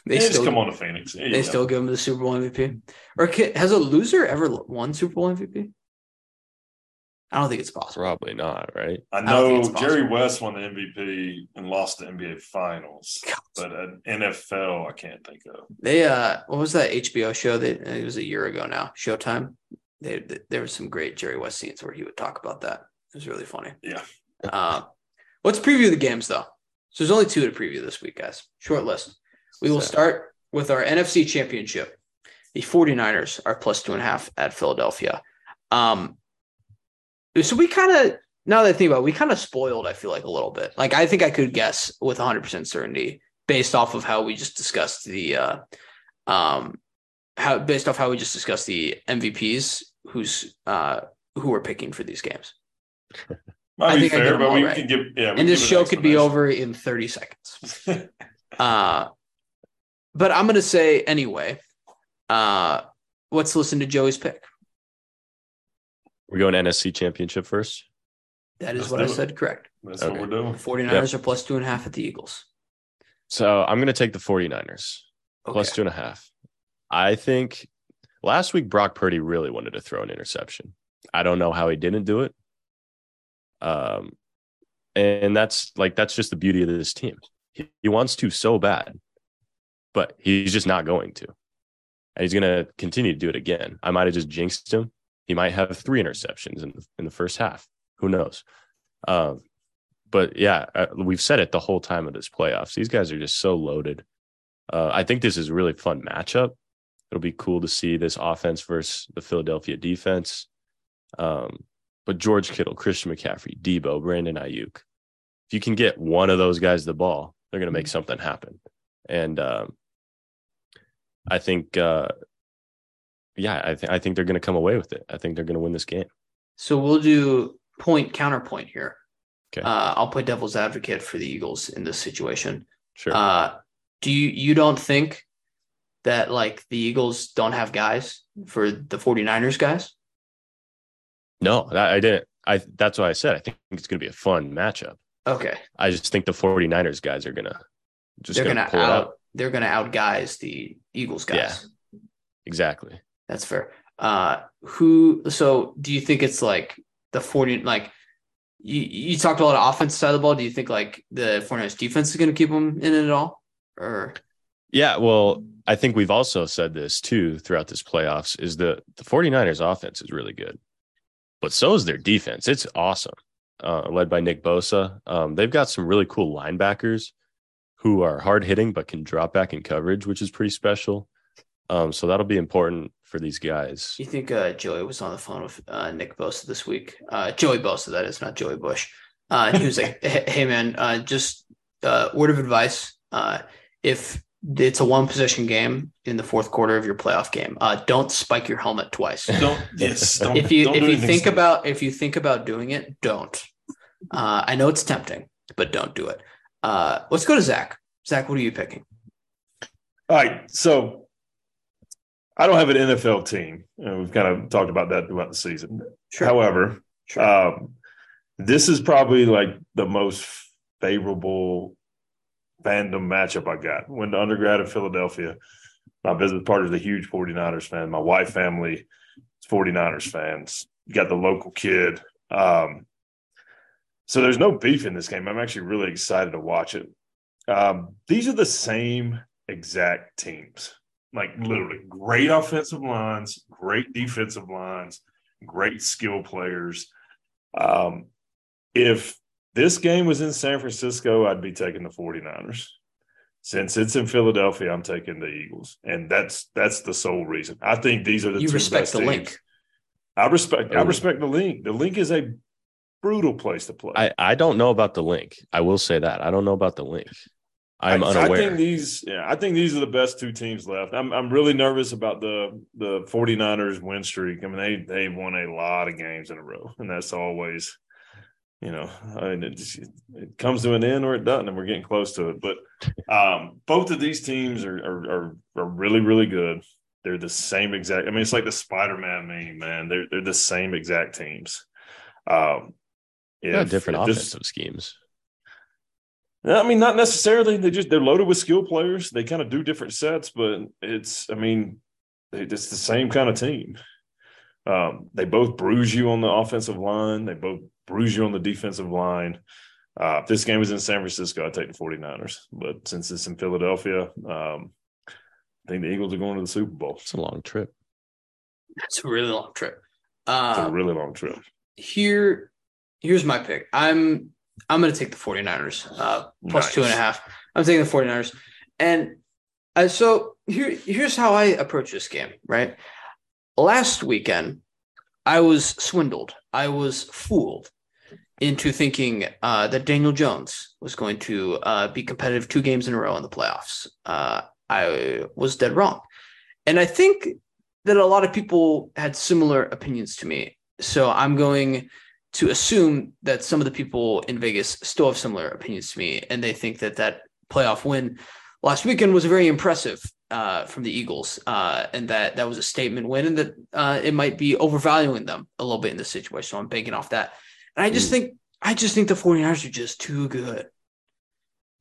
They just still come on to Phoenix. There they go. still give him the Super Bowl MVP. Or has a loser ever won Super Bowl MVP? I don't think it's possible. Probably not, right? I know it's Jerry. West won the MVP and lost the NBA Finals, God. but an NFL I can't think of. They uh, what was that HBO show that it was a year ago now? Showtime. They, they- there was some great Jerry West scenes where he would talk about that. It was really funny. Yeah. Uh, let's preview the games though. So there's only two to preview this week, guys. Short list. We will start with our NFC Championship. The 49ers are plus two and a half at Philadelphia. Um, so we kind of now that I think about it, we kind of spoiled, I feel like a little bit. Like I think I could guess with 100% certainty based off of how we just discussed the uh um how based off how we just discussed the MVPs who's uh who we're picking for these games. Might I think I fair, them but we right. can give yeah. And this show an could be over in 30 seconds. Uh but I'm gonna say anyway, uh let's listen to Joey's pick. We're going NSC championship first. That is Let's what do I it. said correct. That's Okay. what we're doing. 49ers are plus two and a half at the Eagles. So I'm going to take the 49ers Okay. plus two and a half. I think last week Brock Purdy really wanted to throw an interception. I don't know how he didn't do it. Um, and that's like that's just the beauty of this team. He, he wants to so bad, but he's just not going to. And he's going to continue to do it again. I might have just jinxed him. He might have three interceptions in the, in the first half. Who knows? Um, but yeah, uh, we've said it the whole time of this playoffs. These guys are just so loaded. Uh, I think this is a really fun matchup. It'll be cool to see this offense versus the Philadelphia defense. Um, but George Kittle, Christian McCaffrey, Deebo, Brandon Aiyuk, if you can get one of those guys the ball, they're going to make something happen. And um, I think, uh, yeah, I, th- I think they're going to come away with it. I think they're going to win this game. So we'll do point counterpoint here. Okay. Uh, I'll play devil's advocate for the Eagles in this situation. Sure. Uh, do you you don't think that like the Eagles don't have guys for the 49ers guys? no, that, I didn't. I that's what I said. I think it's going to be a fun matchup. Okay. I just think the 49ers guys are going to just they're going to out out. they're gonna out guys the Eagles guys. Yeah. Exactly. That's fair. Uh who so do you think it's like the 40 like you, you talked a lot of offense side of the ball. Do you think like the 49ers defense is gonna keep them in it at all? Or Yeah, well, I think we've also said this too throughout this playoffs is the the 49ers offense is really good. But so is their defense. It's awesome. Uh, led by Nick Bosa. Um, they've got some really cool linebackers who are hard hitting but can drop back in coverage, which is pretty special. Um, so that'll be important for these guys. you think uh Joey was on the phone with uh Nick Bosa this week? Uh Joey Bosa, that is not Joey Bush. Uh he was like, Hey hey, man, uh just uh word of advice. Uh if it's a one possession game in the fourth quarter of your playoff game, uh don't spike your helmet twice. Don't yes. Don't, if you don't if you think stupid. about if you think about doing it, don't. Uh, I know it's tempting, but don't do it. Uh, let's go to Zach. Zach, what are you picking? All right, so I don't have an NFL team. and we've kind of talked about that throughout the season. However, Sure. um, this is probably like the most favorable fandom matchup I got. Went to undergrad in Philadelphia. My business partner's a huge 49ers fan. My wife family is 49ers fans. You got the local kid. Um, so there's no beef in this game. I'm actually really excited to watch it. Um, these are the same exact teams. Like literally great offensive lines, great defensive lines, great skill players. Um, if this game was in San Francisco, I'd be taking the 49ers. Since it's in Philadelphia, I'm taking the Eagles. And that's that's the sole reason. I think these are the You two respect best the teams. Linc. I respect I respect the Linc. The Linc is a brutal place to play. I, I don't know about the Linc. I will say that. I don't know about the Linc. I'm I, unaware. I think these yeah, I think these are the best two teams left. I'm I'm really nervous about the the 49ers win streak. I mean they they've won a lot of games in a row and that's always you know, I mean, it, just, it comes to an end or it doesn't, and we're getting close to it. But um, both of these teams are, are are are really really good. They're the same exact. I mean, it's like the Spider Man meme, man. They're they're the same exact teams. Um, Yeah, if- different offensive this- offensive schemes. I mean, not necessarily. They just they're loaded with skill players. They kind of do different sets, but it's I mean, it's the same kind of team. Um, they both bruise you on the offensive line. They both bruise you on the defensive line. Uh, if this game was in San Francisco, I'd take the 49ers. But since it's in Philadelphia, um, I think the Eagles are going to the Super Bowl. It's a long trip. It's a really long trip. It's a Uh, really long trip. here, here's my pick. I'm I'm going to take the 49ers uh, plus Nice. two and a half. I'm taking the 49ers. And uh, so here, here's how I approach this game, right? Last weekend, I was swindled. I was fooled into thinking uh, that Daniel Jones was going to uh, be competitive two games in a row in the playoffs. Uh, I was dead wrong. And I think that a lot of people had similar opinions to me. So I'm going to assume that some of the people in Vegas still have similar opinions to me, and they think that that playoff win last weekend was very impressive uh, from the Eagles, uh, and that that was a statement win, and that uh, it might be overvaluing them a little bit in this situation. So I'm banking off that. And I just mm. think I just think the 49ers are just too good.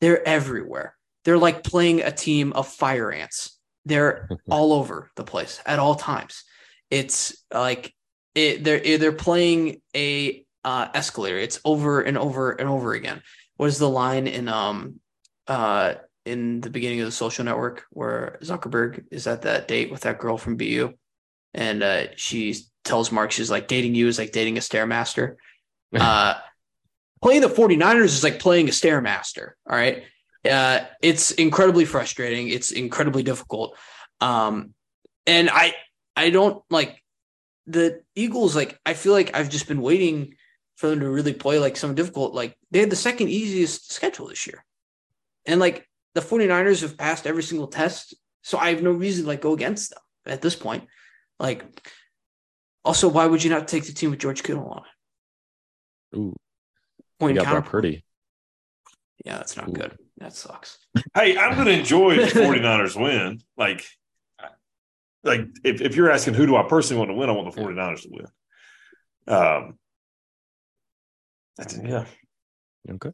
They're everywhere. They're like playing a team of fire ants. They're all over the place at all times. It's like it, they're they're playing a uh, escalator. It's over and over and over again. What is the line in um uh in the beginning of the social network where Zuckerberg is at that date with that girl from BU and uh, she tells Mark she's like dating you is like dating a stairmaster. Uh, playing the 49ers is like playing a stairmaster. All right. Uh, it's incredibly frustrating. It's incredibly difficult. Um, and I I don't like the Eagles, like I feel like I've just been waiting for them to really play like some difficult. Like they had the second easiest schedule this year. And like the 49ers have passed every single test. So I have no reason to like go against them at this point. Like also, why would you not take the team with George Kittle on it? Ooh. Point got Purdy. Yeah, that's not Ooh. good. That sucks. Hey, I'm gonna enjoy the 49ers win. Like like if, if you're asking who do I personally want to win, I want the 49ers to win. Um that's yeah. Okay.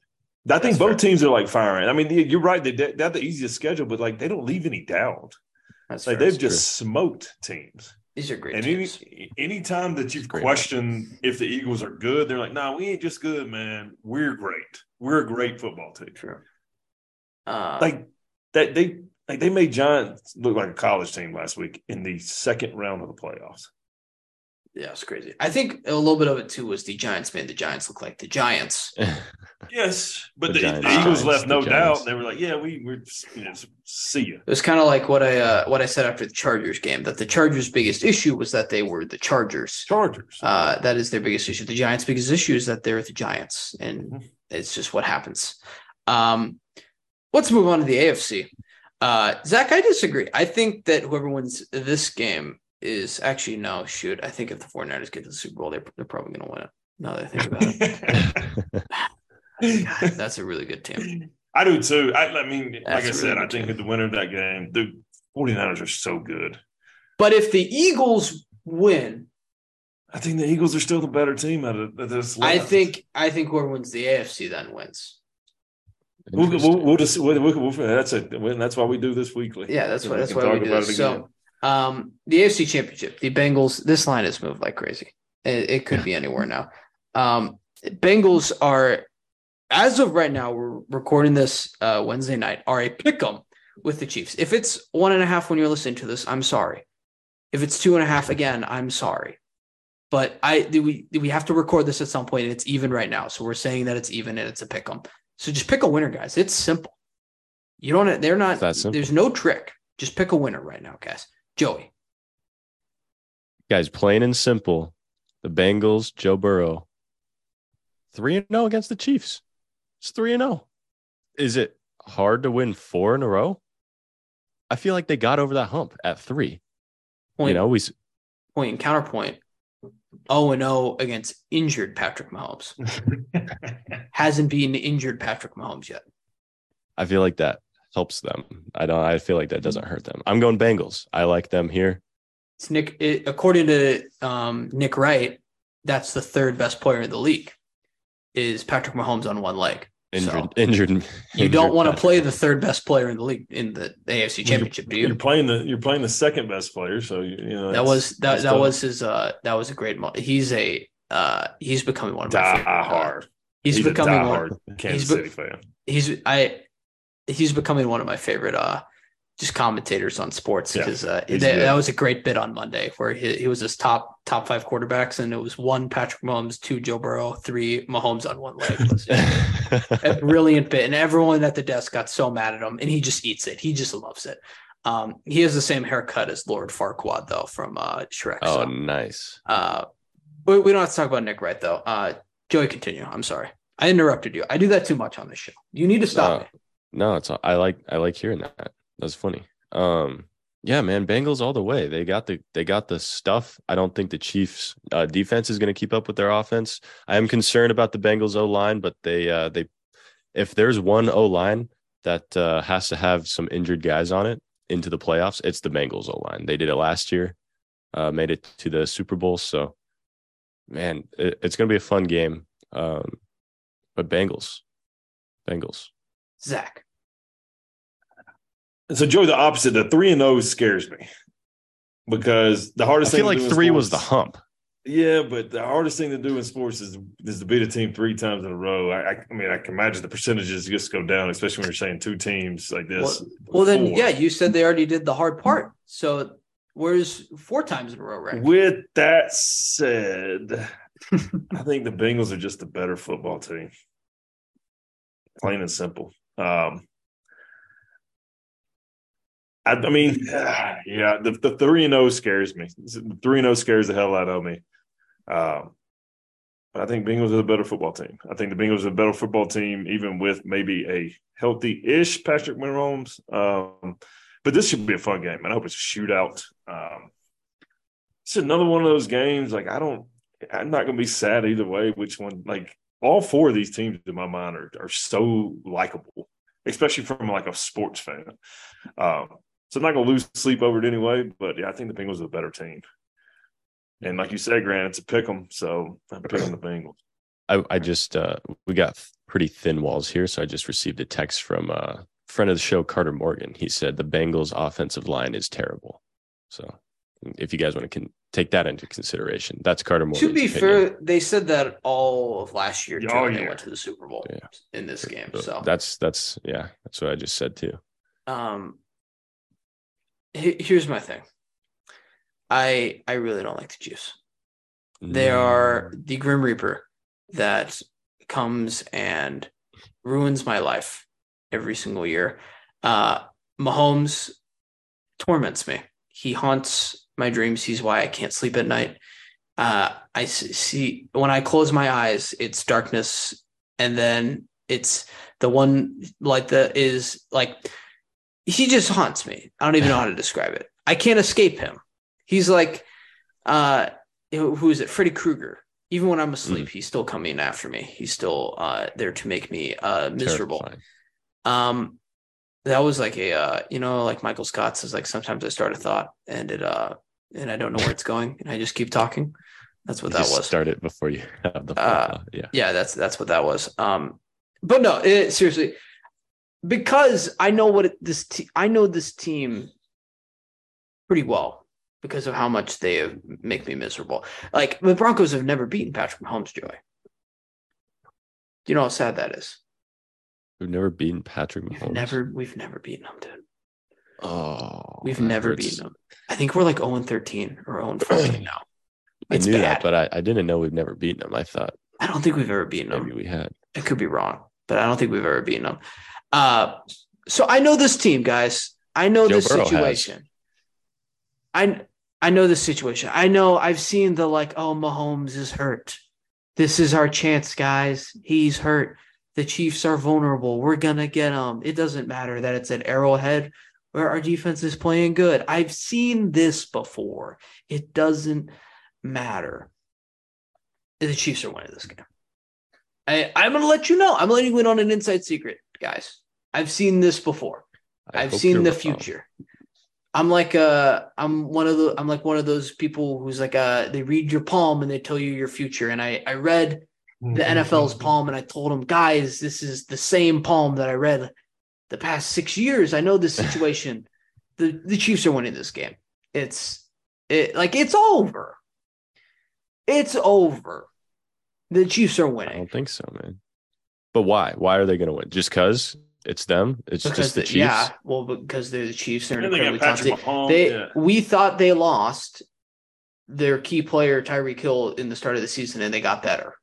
I think That's both fair. teams are like firing. I mean, you're right. They, they have the easiest schedule, but like they don't leave any doubt. That's like fair. they've That's just true. smoked teams. These are great. And teams. any anytime that you've questioned if the Eagles are good, they're like, "No, nah, we ain't just good, man. We're great. We're a great football team." True. Uh, like that, they like they made Giants look like a college team last week in the second round of the playoffs yeah, it's crazy. I think a little bit of it too was the Giants made the Giants look like the Giants. yes, but the, the, the Eagles left no doubt. They were like, "Yeah, we we you know, see you." It was kind of like what I uh, what I said after the Chargers game that the Chargers' biggest issue was that they were the Chargers. Chargers. Uh, that is their biggest issue. The Giants' biggest issue is that they're the Giants, and mm-hmm. it's just what happens. Um, let's move on to the AFC. Uh, Zach, I disagree. I think that whoever wins this game is actually no shoot. I think if the 49ers get to the Super Bowl, they're, they're probably going to win it. Now that I think about it, God, that's a really good team. I do too. I, I mean, that's like I said, I think team. the winner of that game, the 49ers are so good. But if the Eagles win, I think the Eagles are still the better team out of this. Left. I think I think whoever wins the AFC then wins. We'll, we'll, we'll, just we'll, we'll, that's it. That's why we do this weekly. Yeah, that's why that's why we do this. So um, the AFC Championship, the Bengals. This line has moved like crazy. It, it could be anywhere now. Um, Bengals are, as of right now, we're recording this uh, Wednesday night. Are a pick 'em with the Chiefs. If it's one and a half when you're listening to this, I'm sorry. If it's two and a half again, I'm sorry. But I do we we have to record this at some point, and it's even right now. So we're saying that it's even and it's a pick 'em. So just pick a winner, guys. It's simple. You don't. They're not. There's no trick. Just pick a winner right now, guys. Joey. Guys, plain and simple. The Bengals, Joe Burrow, 3 and 0 against the Chiefs. It's 3 and 0. Is it hard to win four in a row? I feel like they got over that hump at 3. Point, you know, we point and counterpoint. 0 and 0 against injured Patrick Mahomes. Hasn't been injured Patrick Mahomes yet. I feel like that helps them. I don't. I feel like that doesn't hurt them. I'm going Bengals. I like them here. It's Nick. It, according to um, Nick Wright, that's the third best player in the league. Is Patrick Mahomes on one leg? Injured. So injured. You injured don't want to play the third best player in the league in the AFC Championship, do you? You're playing the you're playing the second best player, so you know that was that that tough. was his uh that was a great. Mo- he's a uh he's becoming one of my die favorite. hard. He's, he's becoming one. Kansas he's, City fan. He's I he's becoming one of my favorite uh just commentators on sports because uh, that, was a great bit on Monday where he, he was his top top five quarterbacks and it was one Patrick Mahomes, two Joe Burrow, three Mahomes on one leg. a brilliant bit, and everyone at the desk got so mad at him, and he just eats it. He just loves it. Um, he has the same haircut as Lord Farquaad though from uh, Shrek. Oh, so, nice. Uh, we, we don't have to talk about Nick Wright though. Uh, Joey, continue. I'm sorry. I interrupted you. I do that too much on this show. You need to stop No. me. No, it's I like I like hearing that. That's funny. Um, yeah, man, Bengals all the way. They got the they got the stuff. I don't think the Chiefs uh, defense is going to keep up with their offense. I am concerned about the Bengals O line, but they uh, they if there's one O line that uh, has to have some injured guys on it into the playoffs, it's the Bengals O line. They did it last year, uh, made it to the Super Bowl. So, man, it, it's going to be a fun game. Um, but Bengals, Bengals. Zach. And so Joey, the opposite, the three and O scares me because the hardest I hardest feel thing like to do three was the hump. Yeah, but the hardest thing to do in sports is is to beat a team three times in a row. I, I, I mean, I can imagine the percentages just go down, especially when you're saying two teams like this. Well, then, yeah, you said they already did the hard part. So where's four times in a row, right? With that said, I think the Bengals are just a better football team. Plain and simple. Um, I, I mean, yeah, the, the three and O scares me. Three and O scares the hell out of me. Um, but I think Bengals are the better football team. I think the Bengals are a better football team, even with maybe a healthy-ish Patrick Mahomes. Um, but this should be a fun game. and I hope it's a shootout. Um, it's another one of those games. Like I don't, I'm not going to be sad either way. Which one? Like all four of these teams in my mind are are so likable, especially from like a sports fan. Um, so I'm not going to lose sleep over it anyway. But yeah, I think the Bengals are a better team. And like you said, Grant, it's a pick 'em. So I'm picking the Bengals. I, I just uh we got pretty thin walls here, so I just received a text from a friend of the show, Carter Morgan. He said the Bengals offensive line is terrible. So if you guys want to con- take that into consideration, that's Carter Morgan. to be fair, they said that all of last year too, Oh, when they went to the Super Bowl Yeah. in this game. So that's that's yeah, that's what I just said too. um he- here's my thing. I I really don't like the Chiefs. They are the Grim Reaper that comes and ruins my life every single year. Uh, Mahomes torments me. He haunts my dreams. He's why I can't sleep at night. Uh, I see when I close my eyes, it's darkness, and then it's the one like the is like he just haunts me. I don't even know how to describe it. I can't escape him. He's like, uh, who is it? Freddy Krueger. Even when I'm asleep, he's still coming after me. He's still uh, there to make me uh, miserable. Terrifying. Um, that was like a uh, you know, like Michael Scott says, like sometimes I start a thought and it uh and I don't know where it's going, and I just keep talking. That's what You that just was. Start it before you have the Uh, yeah. Yeah, that's that's what that was. Um, but no, it, seriously, because I know what it, this te- I know this team pretty well because of how much they have, make me miserable. Like the Broncos have never beaten Patrick Mahomes, Joey. Do you know how sad that is? We've never beaten Patrick We've Mahomes. never we've never beaten him, dude. Oh, We've never hurts. beaten them. I think we're like 0 and 13 or 0 and 14 now. I knew bad. that, but I, I didn't know we've never beaten them. I thought I don't think we've ever beaten them. maybe we had. I could be wrong, but I don't think we've ever beaten them. Uh, so I know this team, guys. I know Joe this Burrow has. situation. I I know this situation. I know I've seen the like, oh, Mahomes is hurt. This is our chance, guys. He's hurt. The Chiefs are vulnerable. We're gonna get him. It doesn't matter that it's at Arrowhead where our defense is playing good. I've seen this before. It doesn't matter. The Chiefs are winning this game. I, I'm going to let you know. I'm letting you in on an inside secret, guys. I've seen this before. I I've seen the wrong. future. I'm like uh I'm one of the I'm like one of those people who's like uh they read your palm and they tell you your future. And I I read the NFL's palm and I told them, guys, this is the same palm that I read the past six years. I know this situation. the the Chiefs are winning this game. It's it like it's over. It's over. The Chiefs are winning. I don't think so, man. But why? Why are they going to win? Just because it's them? It's Because just the the- Chiefs. yeah, well, because they're the Chiefs, they're they incredibly talented. Mahomes. They yeah. we thought they lost their key player Tyreek Hill in the start of the season, and they got better.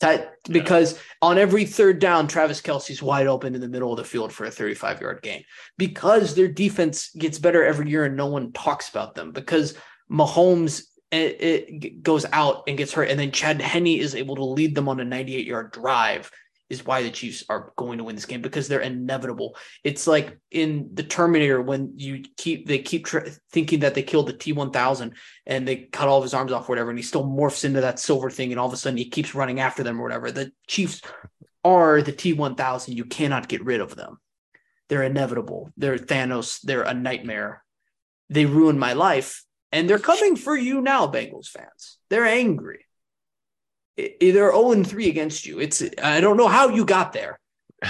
That because on every third down, Travis Kelce's wide open in the middle of the field for a 35 yard gain. Because their defense gets better every year and no one talks about them. Because Mahomes eh, eh, it, it goes out and gets hurt, and then Chad Henne is able to lead them on a 98 yard drive. Is why the Chiefs are going to win this game because they're inevitable. It's like in the Terminator when you keep they keep tr- thinking that they killed the T one thousand and they cut all of his arms off, or whatever, and he still morphs into that silver thing, and all of a sudden he keeps running after them or whatever. The Chiefs are the T one thousand. You cannot get rid of them. They're inevitable. They're Thanos. They're a nightmare. They ruined my life, and they're coming for you now, Bengals fans. They're angry. I- They're 0 3 against you. It's I don't know how you got there.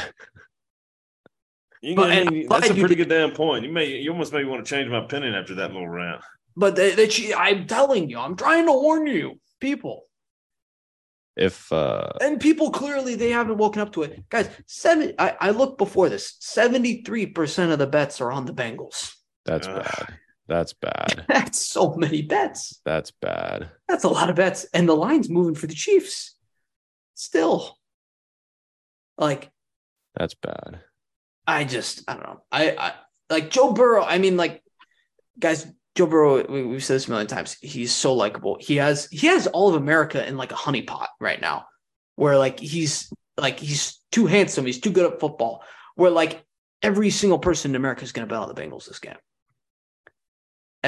You But- can- and you- I'm that's a pretty did- good damn point. You may you almost maybe want to change my opinion after that little rant. But they, they, I'm telling you, I'm trying to warn you, people. If uh And people clearly they haven't woken up to it. Guys, seven I, I looked before this. 73% of the bets are on the Bengals. that's Ugh. bad. That's bad. That's so many bets. That's bad. That's a lot of bets. And the line's moving for the Chiefs. Still. Like, That's bad. I just I don't know. I, I like Joe Burrow. I mean, like, guys, Joe Burrow. We, we've said this a million times. He's so likable. He has he has all of America in like a honeypot right now, where like he's like he's too handsome. He's too good at football. Where like every single person in America is going to bet on the Bengals this game.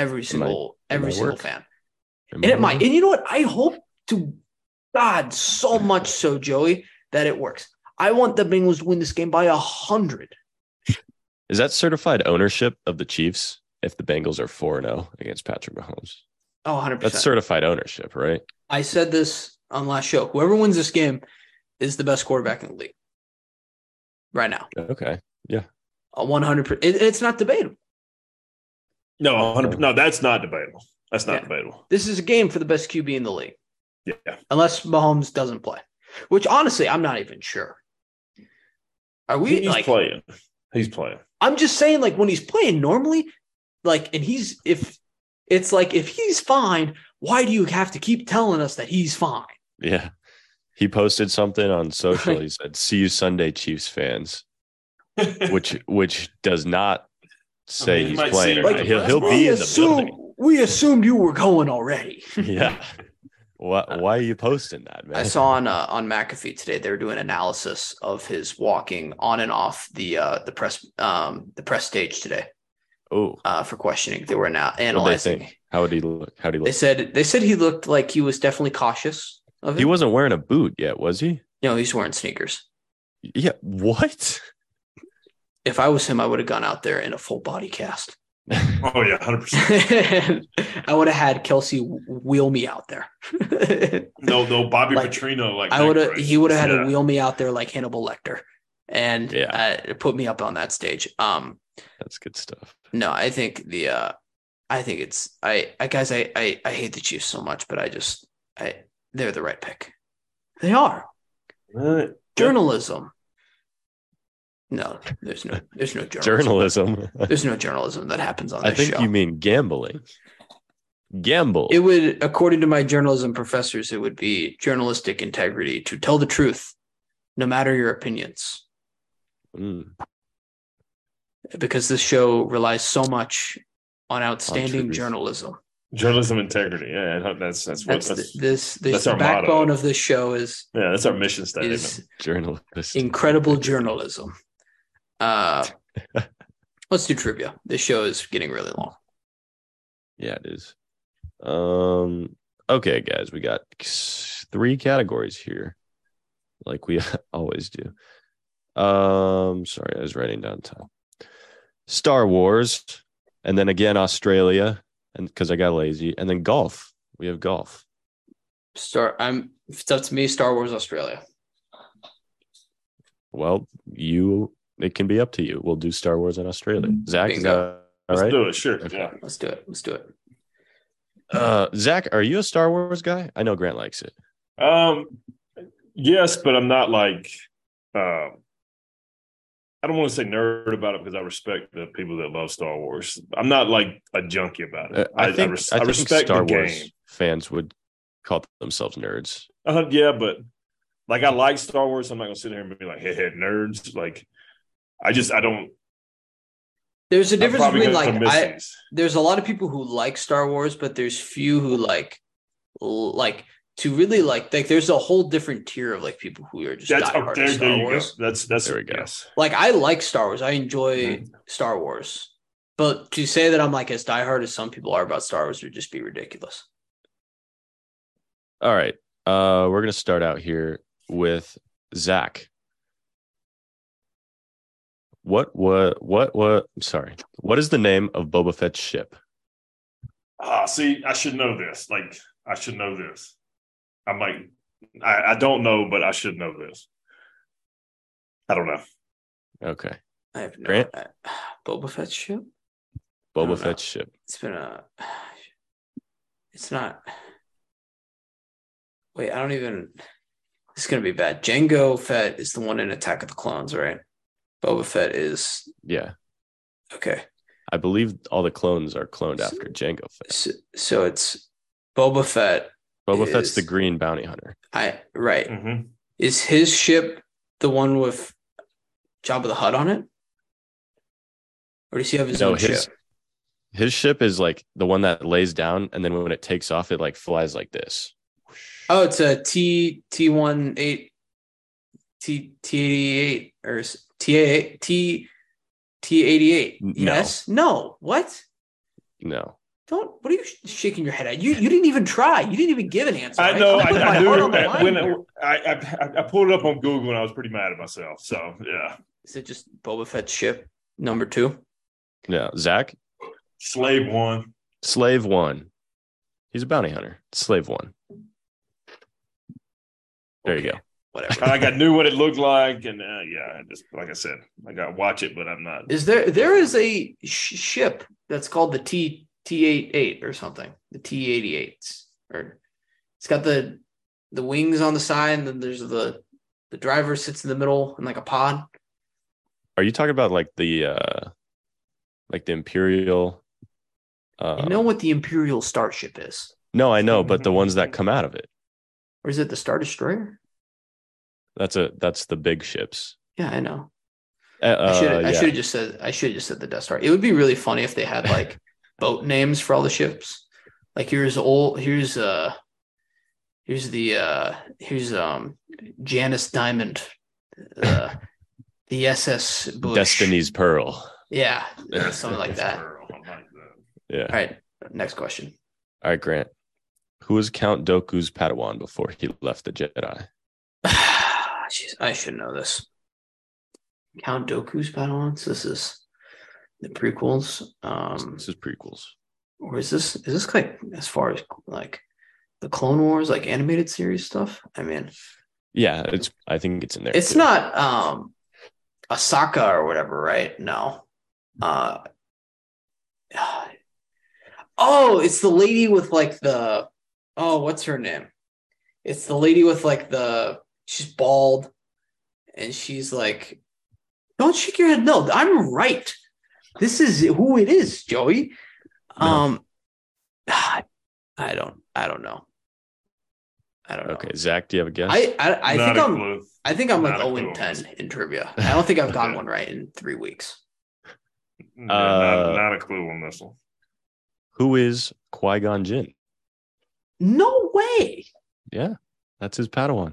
Every single every single work. fan. And it might. And you know what? I hope to God so much so, Joey, that it works. I want the Bengals to win this game by a hundred. Is that certified ownership of the Chiefs if the Bengals are 4 0 against Patrick Mahomes? Oh, 100 That's certified ownership, right? I said this on last show. Whoever wins this game is the best quarterback in the league right now. Okay. A 100. per- It, it's not debatable. No, 100, no, that's not debatable. That's not Yeah. debatable. This is a game for the best QB in the league, Yeah. unless Mahomes doesn't play. Which honestly, I'm not even sure. Are we He's like? playing. He's playing. I'm just saying, like when he's playing normally, like, and he's if it's like if he's fine, why do you have to keep telling us that he's fine? Yeah. He posted something on social. He said, "See you Sunday, Chiefs fans," which which does not say I mean, he's might playing. see or Like, he'll he'll be in the assume- building. We assumed you were going already. Yeah. Why, why are you posting that, man? I saw on uh, on McAfee today they were doing analysis of his walking on and off the uh, the press um, the press stage today Oh, uh, for questioning. They were now analyzing. How would he look? How would he They said they said he looked like he was definitely cautious of it. He wasn't wearing a boot yet, was he? no, he's wearing sneakers. Yeah. What? If I was him, I would have gone out there in a full body cast. oh yeah, hundred percent. I would have had Kelce wheel me out there. No, no, Bobby Like, Petrino. Like I would have. He would have had braces. to wheel me out there like Hannibal Lecter, and Yeah. uh, put me up on that stage. Um, That's good stuff. no, I think the. Uh, I think it's. I. I guys. I, I. I hate the Chiefs so much, but I just. I. They're the right pick. They are Yeah. Uh, journalism. No, there's no. There's no journalism. Journalism. There's no journalism that happens on I think show. you mean gambling. Gamble. It would, according to my journalism professors, it would be journalistic integrity to tell the truth, no matter your opinions, Mm. because this show relies so much on outstanding truth. journalism. Journalism integrity. Yeah, that's that's what That's, that's, the, this. This that's the our motto. backbone of this show is yeah, that's our mission statement. is Journalist. incredible journalism. Uh, let's do trivia. This show is getting really long. Yeah, it is. Um. Okay, guys, we got three categories here, like we always do. Um. Sorry, I was writing down time. Star Wars, and then again Australia, and because I got lazy, and then golf. We have golf. Star. I'm. It's up to me. Star Wars Australia. Well, you. It can be up to you. We'll do Star Wars in Australia. Zach, is Bingo. that all Let's do it. Sure. Okay. Yeah. Let's do it. Let's do it. Uh, Zach, are you a Star Wars guy? I know Grant likes it. Um. Yes, but I'm not like. Um. I don't want to say nerd about it because I respect the people that love Star Wars. I'm not like a junkie about Uh, it. I think I, res- I think respect Star the Wars game. fans would call themselves nerds. Uh, yeah, but like I like Star Wars. I'm not gonna sit here and be like, "Hey, hey, nerds!" Like, I just I don't. There's a I'm difference between like I, there's a lot of people who like Star Wars, but there's few who like like to really like like there's a whole different tier of like people who are just That's diehard oh, there, Star there Wars. go. That's that's There we go. Like I like Star Wars. I enjoy Mhm. Star Wars. But to say that I'm like as diehard as some people are about Star Wars would just be ridiculous. All right. Uh, we're gonna start out here with Zach. What what what what? I'm sorry. What is the name of Boba Fett's ship? Ah, see, I should know this. Like, I should know this. I'm like, I, I don't know, but I should know this. I don't know. Okay, I have no Grant? I, Boba Fett's ship. Boba know. Fett's ship. It's been a. It's not. Wait, I don't even. It's gonna be bad. Jango Fett is the one in Attack of the Clones, right? Boba Fett is Yeah, okay. I believe all the clones are cloned after Jango Fett. So, so it's Boba Fett. Boba Fett's is- the green bounty hunter. I right. hmm Is his ship the one with Jabba the Hutt on it, or does he have his No, own his ship? his ship is like the one that lays down, and then when it takes off, it like flies like this. Oh, it's a T T one eight T T eighty eight or s- T A T T eighty eight. Yes. No. What? No, Don't. What are you shaking your head at? You you didn't even try. You didn't even give an answer. I right? know. I'm I, I my knew heart on the that when here. I, I I pulled it up on Google and I was pretty mad at myself. So yeah, Is it just Boba Fett's ship number two? no. Zach, slave one. slave one. He's a bounty hunter. Slave one. There you go. Whatever. I got knew what it looked like, and uh, yeah, I just like I said, I got to watch it, but I'm not. Is there there is a sh- ship that's called the T T eight eight or something? The T eighty eight or it's got the the wings on the side and then there's the the driver sits in the middle in like a pod. Are you talking about like the uh like the Imperial uh I know what the Imperial Starship is. no, I know, but the ones that come out of it. Or is it the Star Destroyer? That's a that's the big ships. Yeah, I know. Uh, I should I yeah. should have just said I should have just said the Death Star. It would be really funny if they had like boat names for all the ships. Like here's old here's uh here's the uh here's um Janice Diamond uh the SS Bush. Destiny's Pearl. Yeah, something like that. All I like that. Yeah. All right, next question. All right, Grant. Who was Count Dooku's Padawan before he left the Jedi? I should know this. Count Dooku's Padawans. This is the prequels. Um this is prequels. or is this is this like as far as like the Clone Wars like animated series stuff? I mean, Yeah, it's I think it's in there. it's too. not um Ahsoka or whatever, right? No. Uh Oh, it's the lady with like the oh, what's her name? It's the lady with like the she's bald and she's like don't shake your head. No, I'm right. This is who it is, Joey. No. Um I don't I don't know. I don't know. Okay, Zach, do you have a guess? I I, I think a I'm clue. I think I'm like Not a 0 clue and 10 in trivia. I don't think I've gotten one right in three weeks. Yeah, Uh, not, not a clue on this one. Who is Qui Gon Jinn? No way. Yeah, that's his Padawan.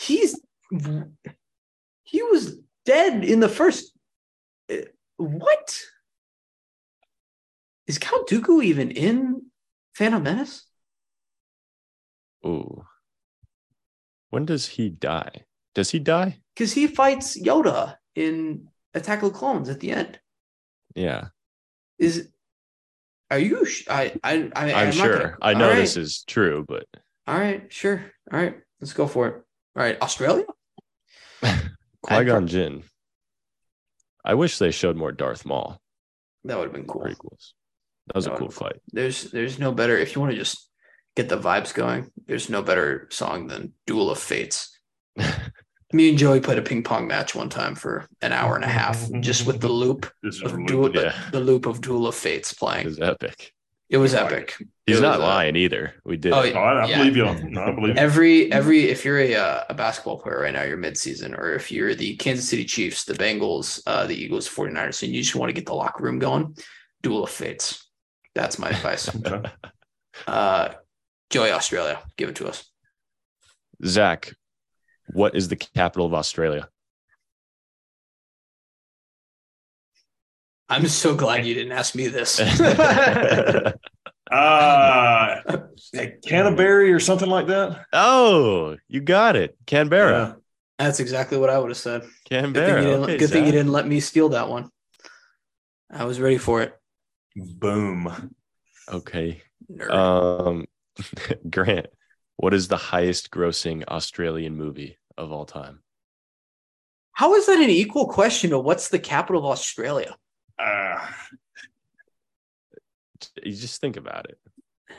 He's he was dead in the first. uh, What is Count Dooku even in Phantom Menace? Ooh. When does he die? Does he die? Because he fights Yoda in Attack of the Clones at the end. Yeah, Is are you? Sh- I I, I I'm, not sure. gonna- I know right. this is true, but All right, sure. All right, let's go for it. All right, Australia. Qui Gon Jinn. I wish they showed more Darth Maul That would have been cool. prequels. That was That a cool fight. There's there's no better if you want to just get the vibes going. There's no better song than Duel of Fates. Me and Joey played a ping pong match one time for an hour and a half, just with the loop of really- Duel, yeah. the loop of Duel of Fates It playing. was epic. It was epic. He's It not was, lying either. We did. Oh, it. Oh, I, I Yeah. believe you. No, I believe you. Every every if you're a uh, a basketball player right now, you're midseason, or if you're the Kansas City Chiefs, the Bengals, uh, the Eagles, 49ers, and you just want to get the locker room going, duel of fates. That's my advice. Okay. Uh, Joey Australia, give it to us. Zach, what is the capital of Australia? I'm so glad you didn't ask me this. Uh, Canterbury or something like that. oh, you got it. Canberra. That's exactly what I would have said. Good thing, Canberra. you didn't, Okay, good thing you didn't let me steal that one. I was ready for it. Boom. Okay. Nerd. Um, Grant, what is the highest grossing Australian movie of all time? How is that an equal question to what's the capital of Australia? Uh, You just think about it. it.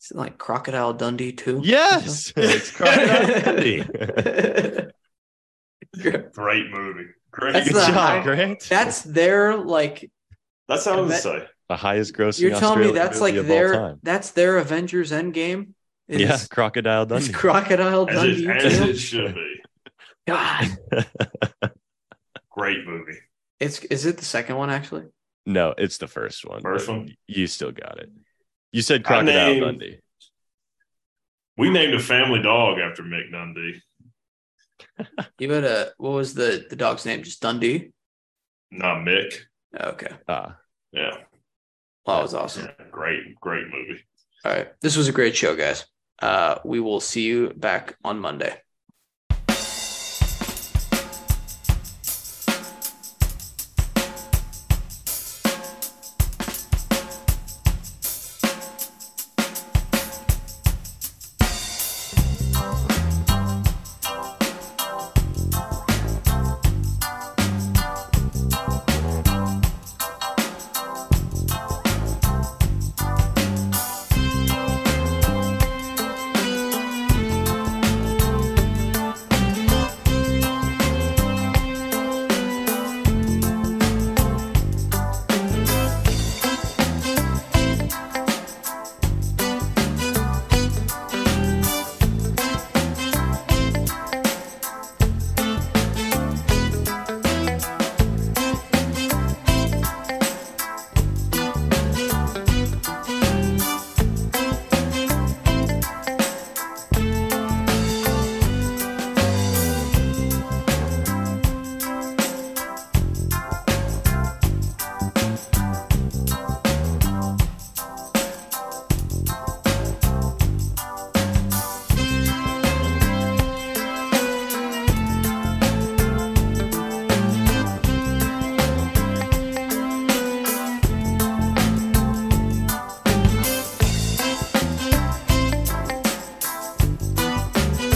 Is it like Crocodile Dundee too? Yes, it's Crocodile Dundee. great movie. Great. That's Good job, high- Grant. That's their like That's how I would that- say. the highest grossing. you're telling me that's like their that's their Avengers Endgame? Is, yeah, Crocodile is Dundee. Crocodile As Dundee it, as it should be. God. Great movie. It's is it the second one actually? no, it's the first one. First one? You still got it. You said Crocodile named- Dundee. We named a family dog after Mick Dundee. You had a what was the the dog's name? Just Dundee? Not Mick. Okay. Ah, Yeah. Well, that was awesome. yeah. Great, great movie. All right. This was a great show, guys. Uh, we will see you back on Monday.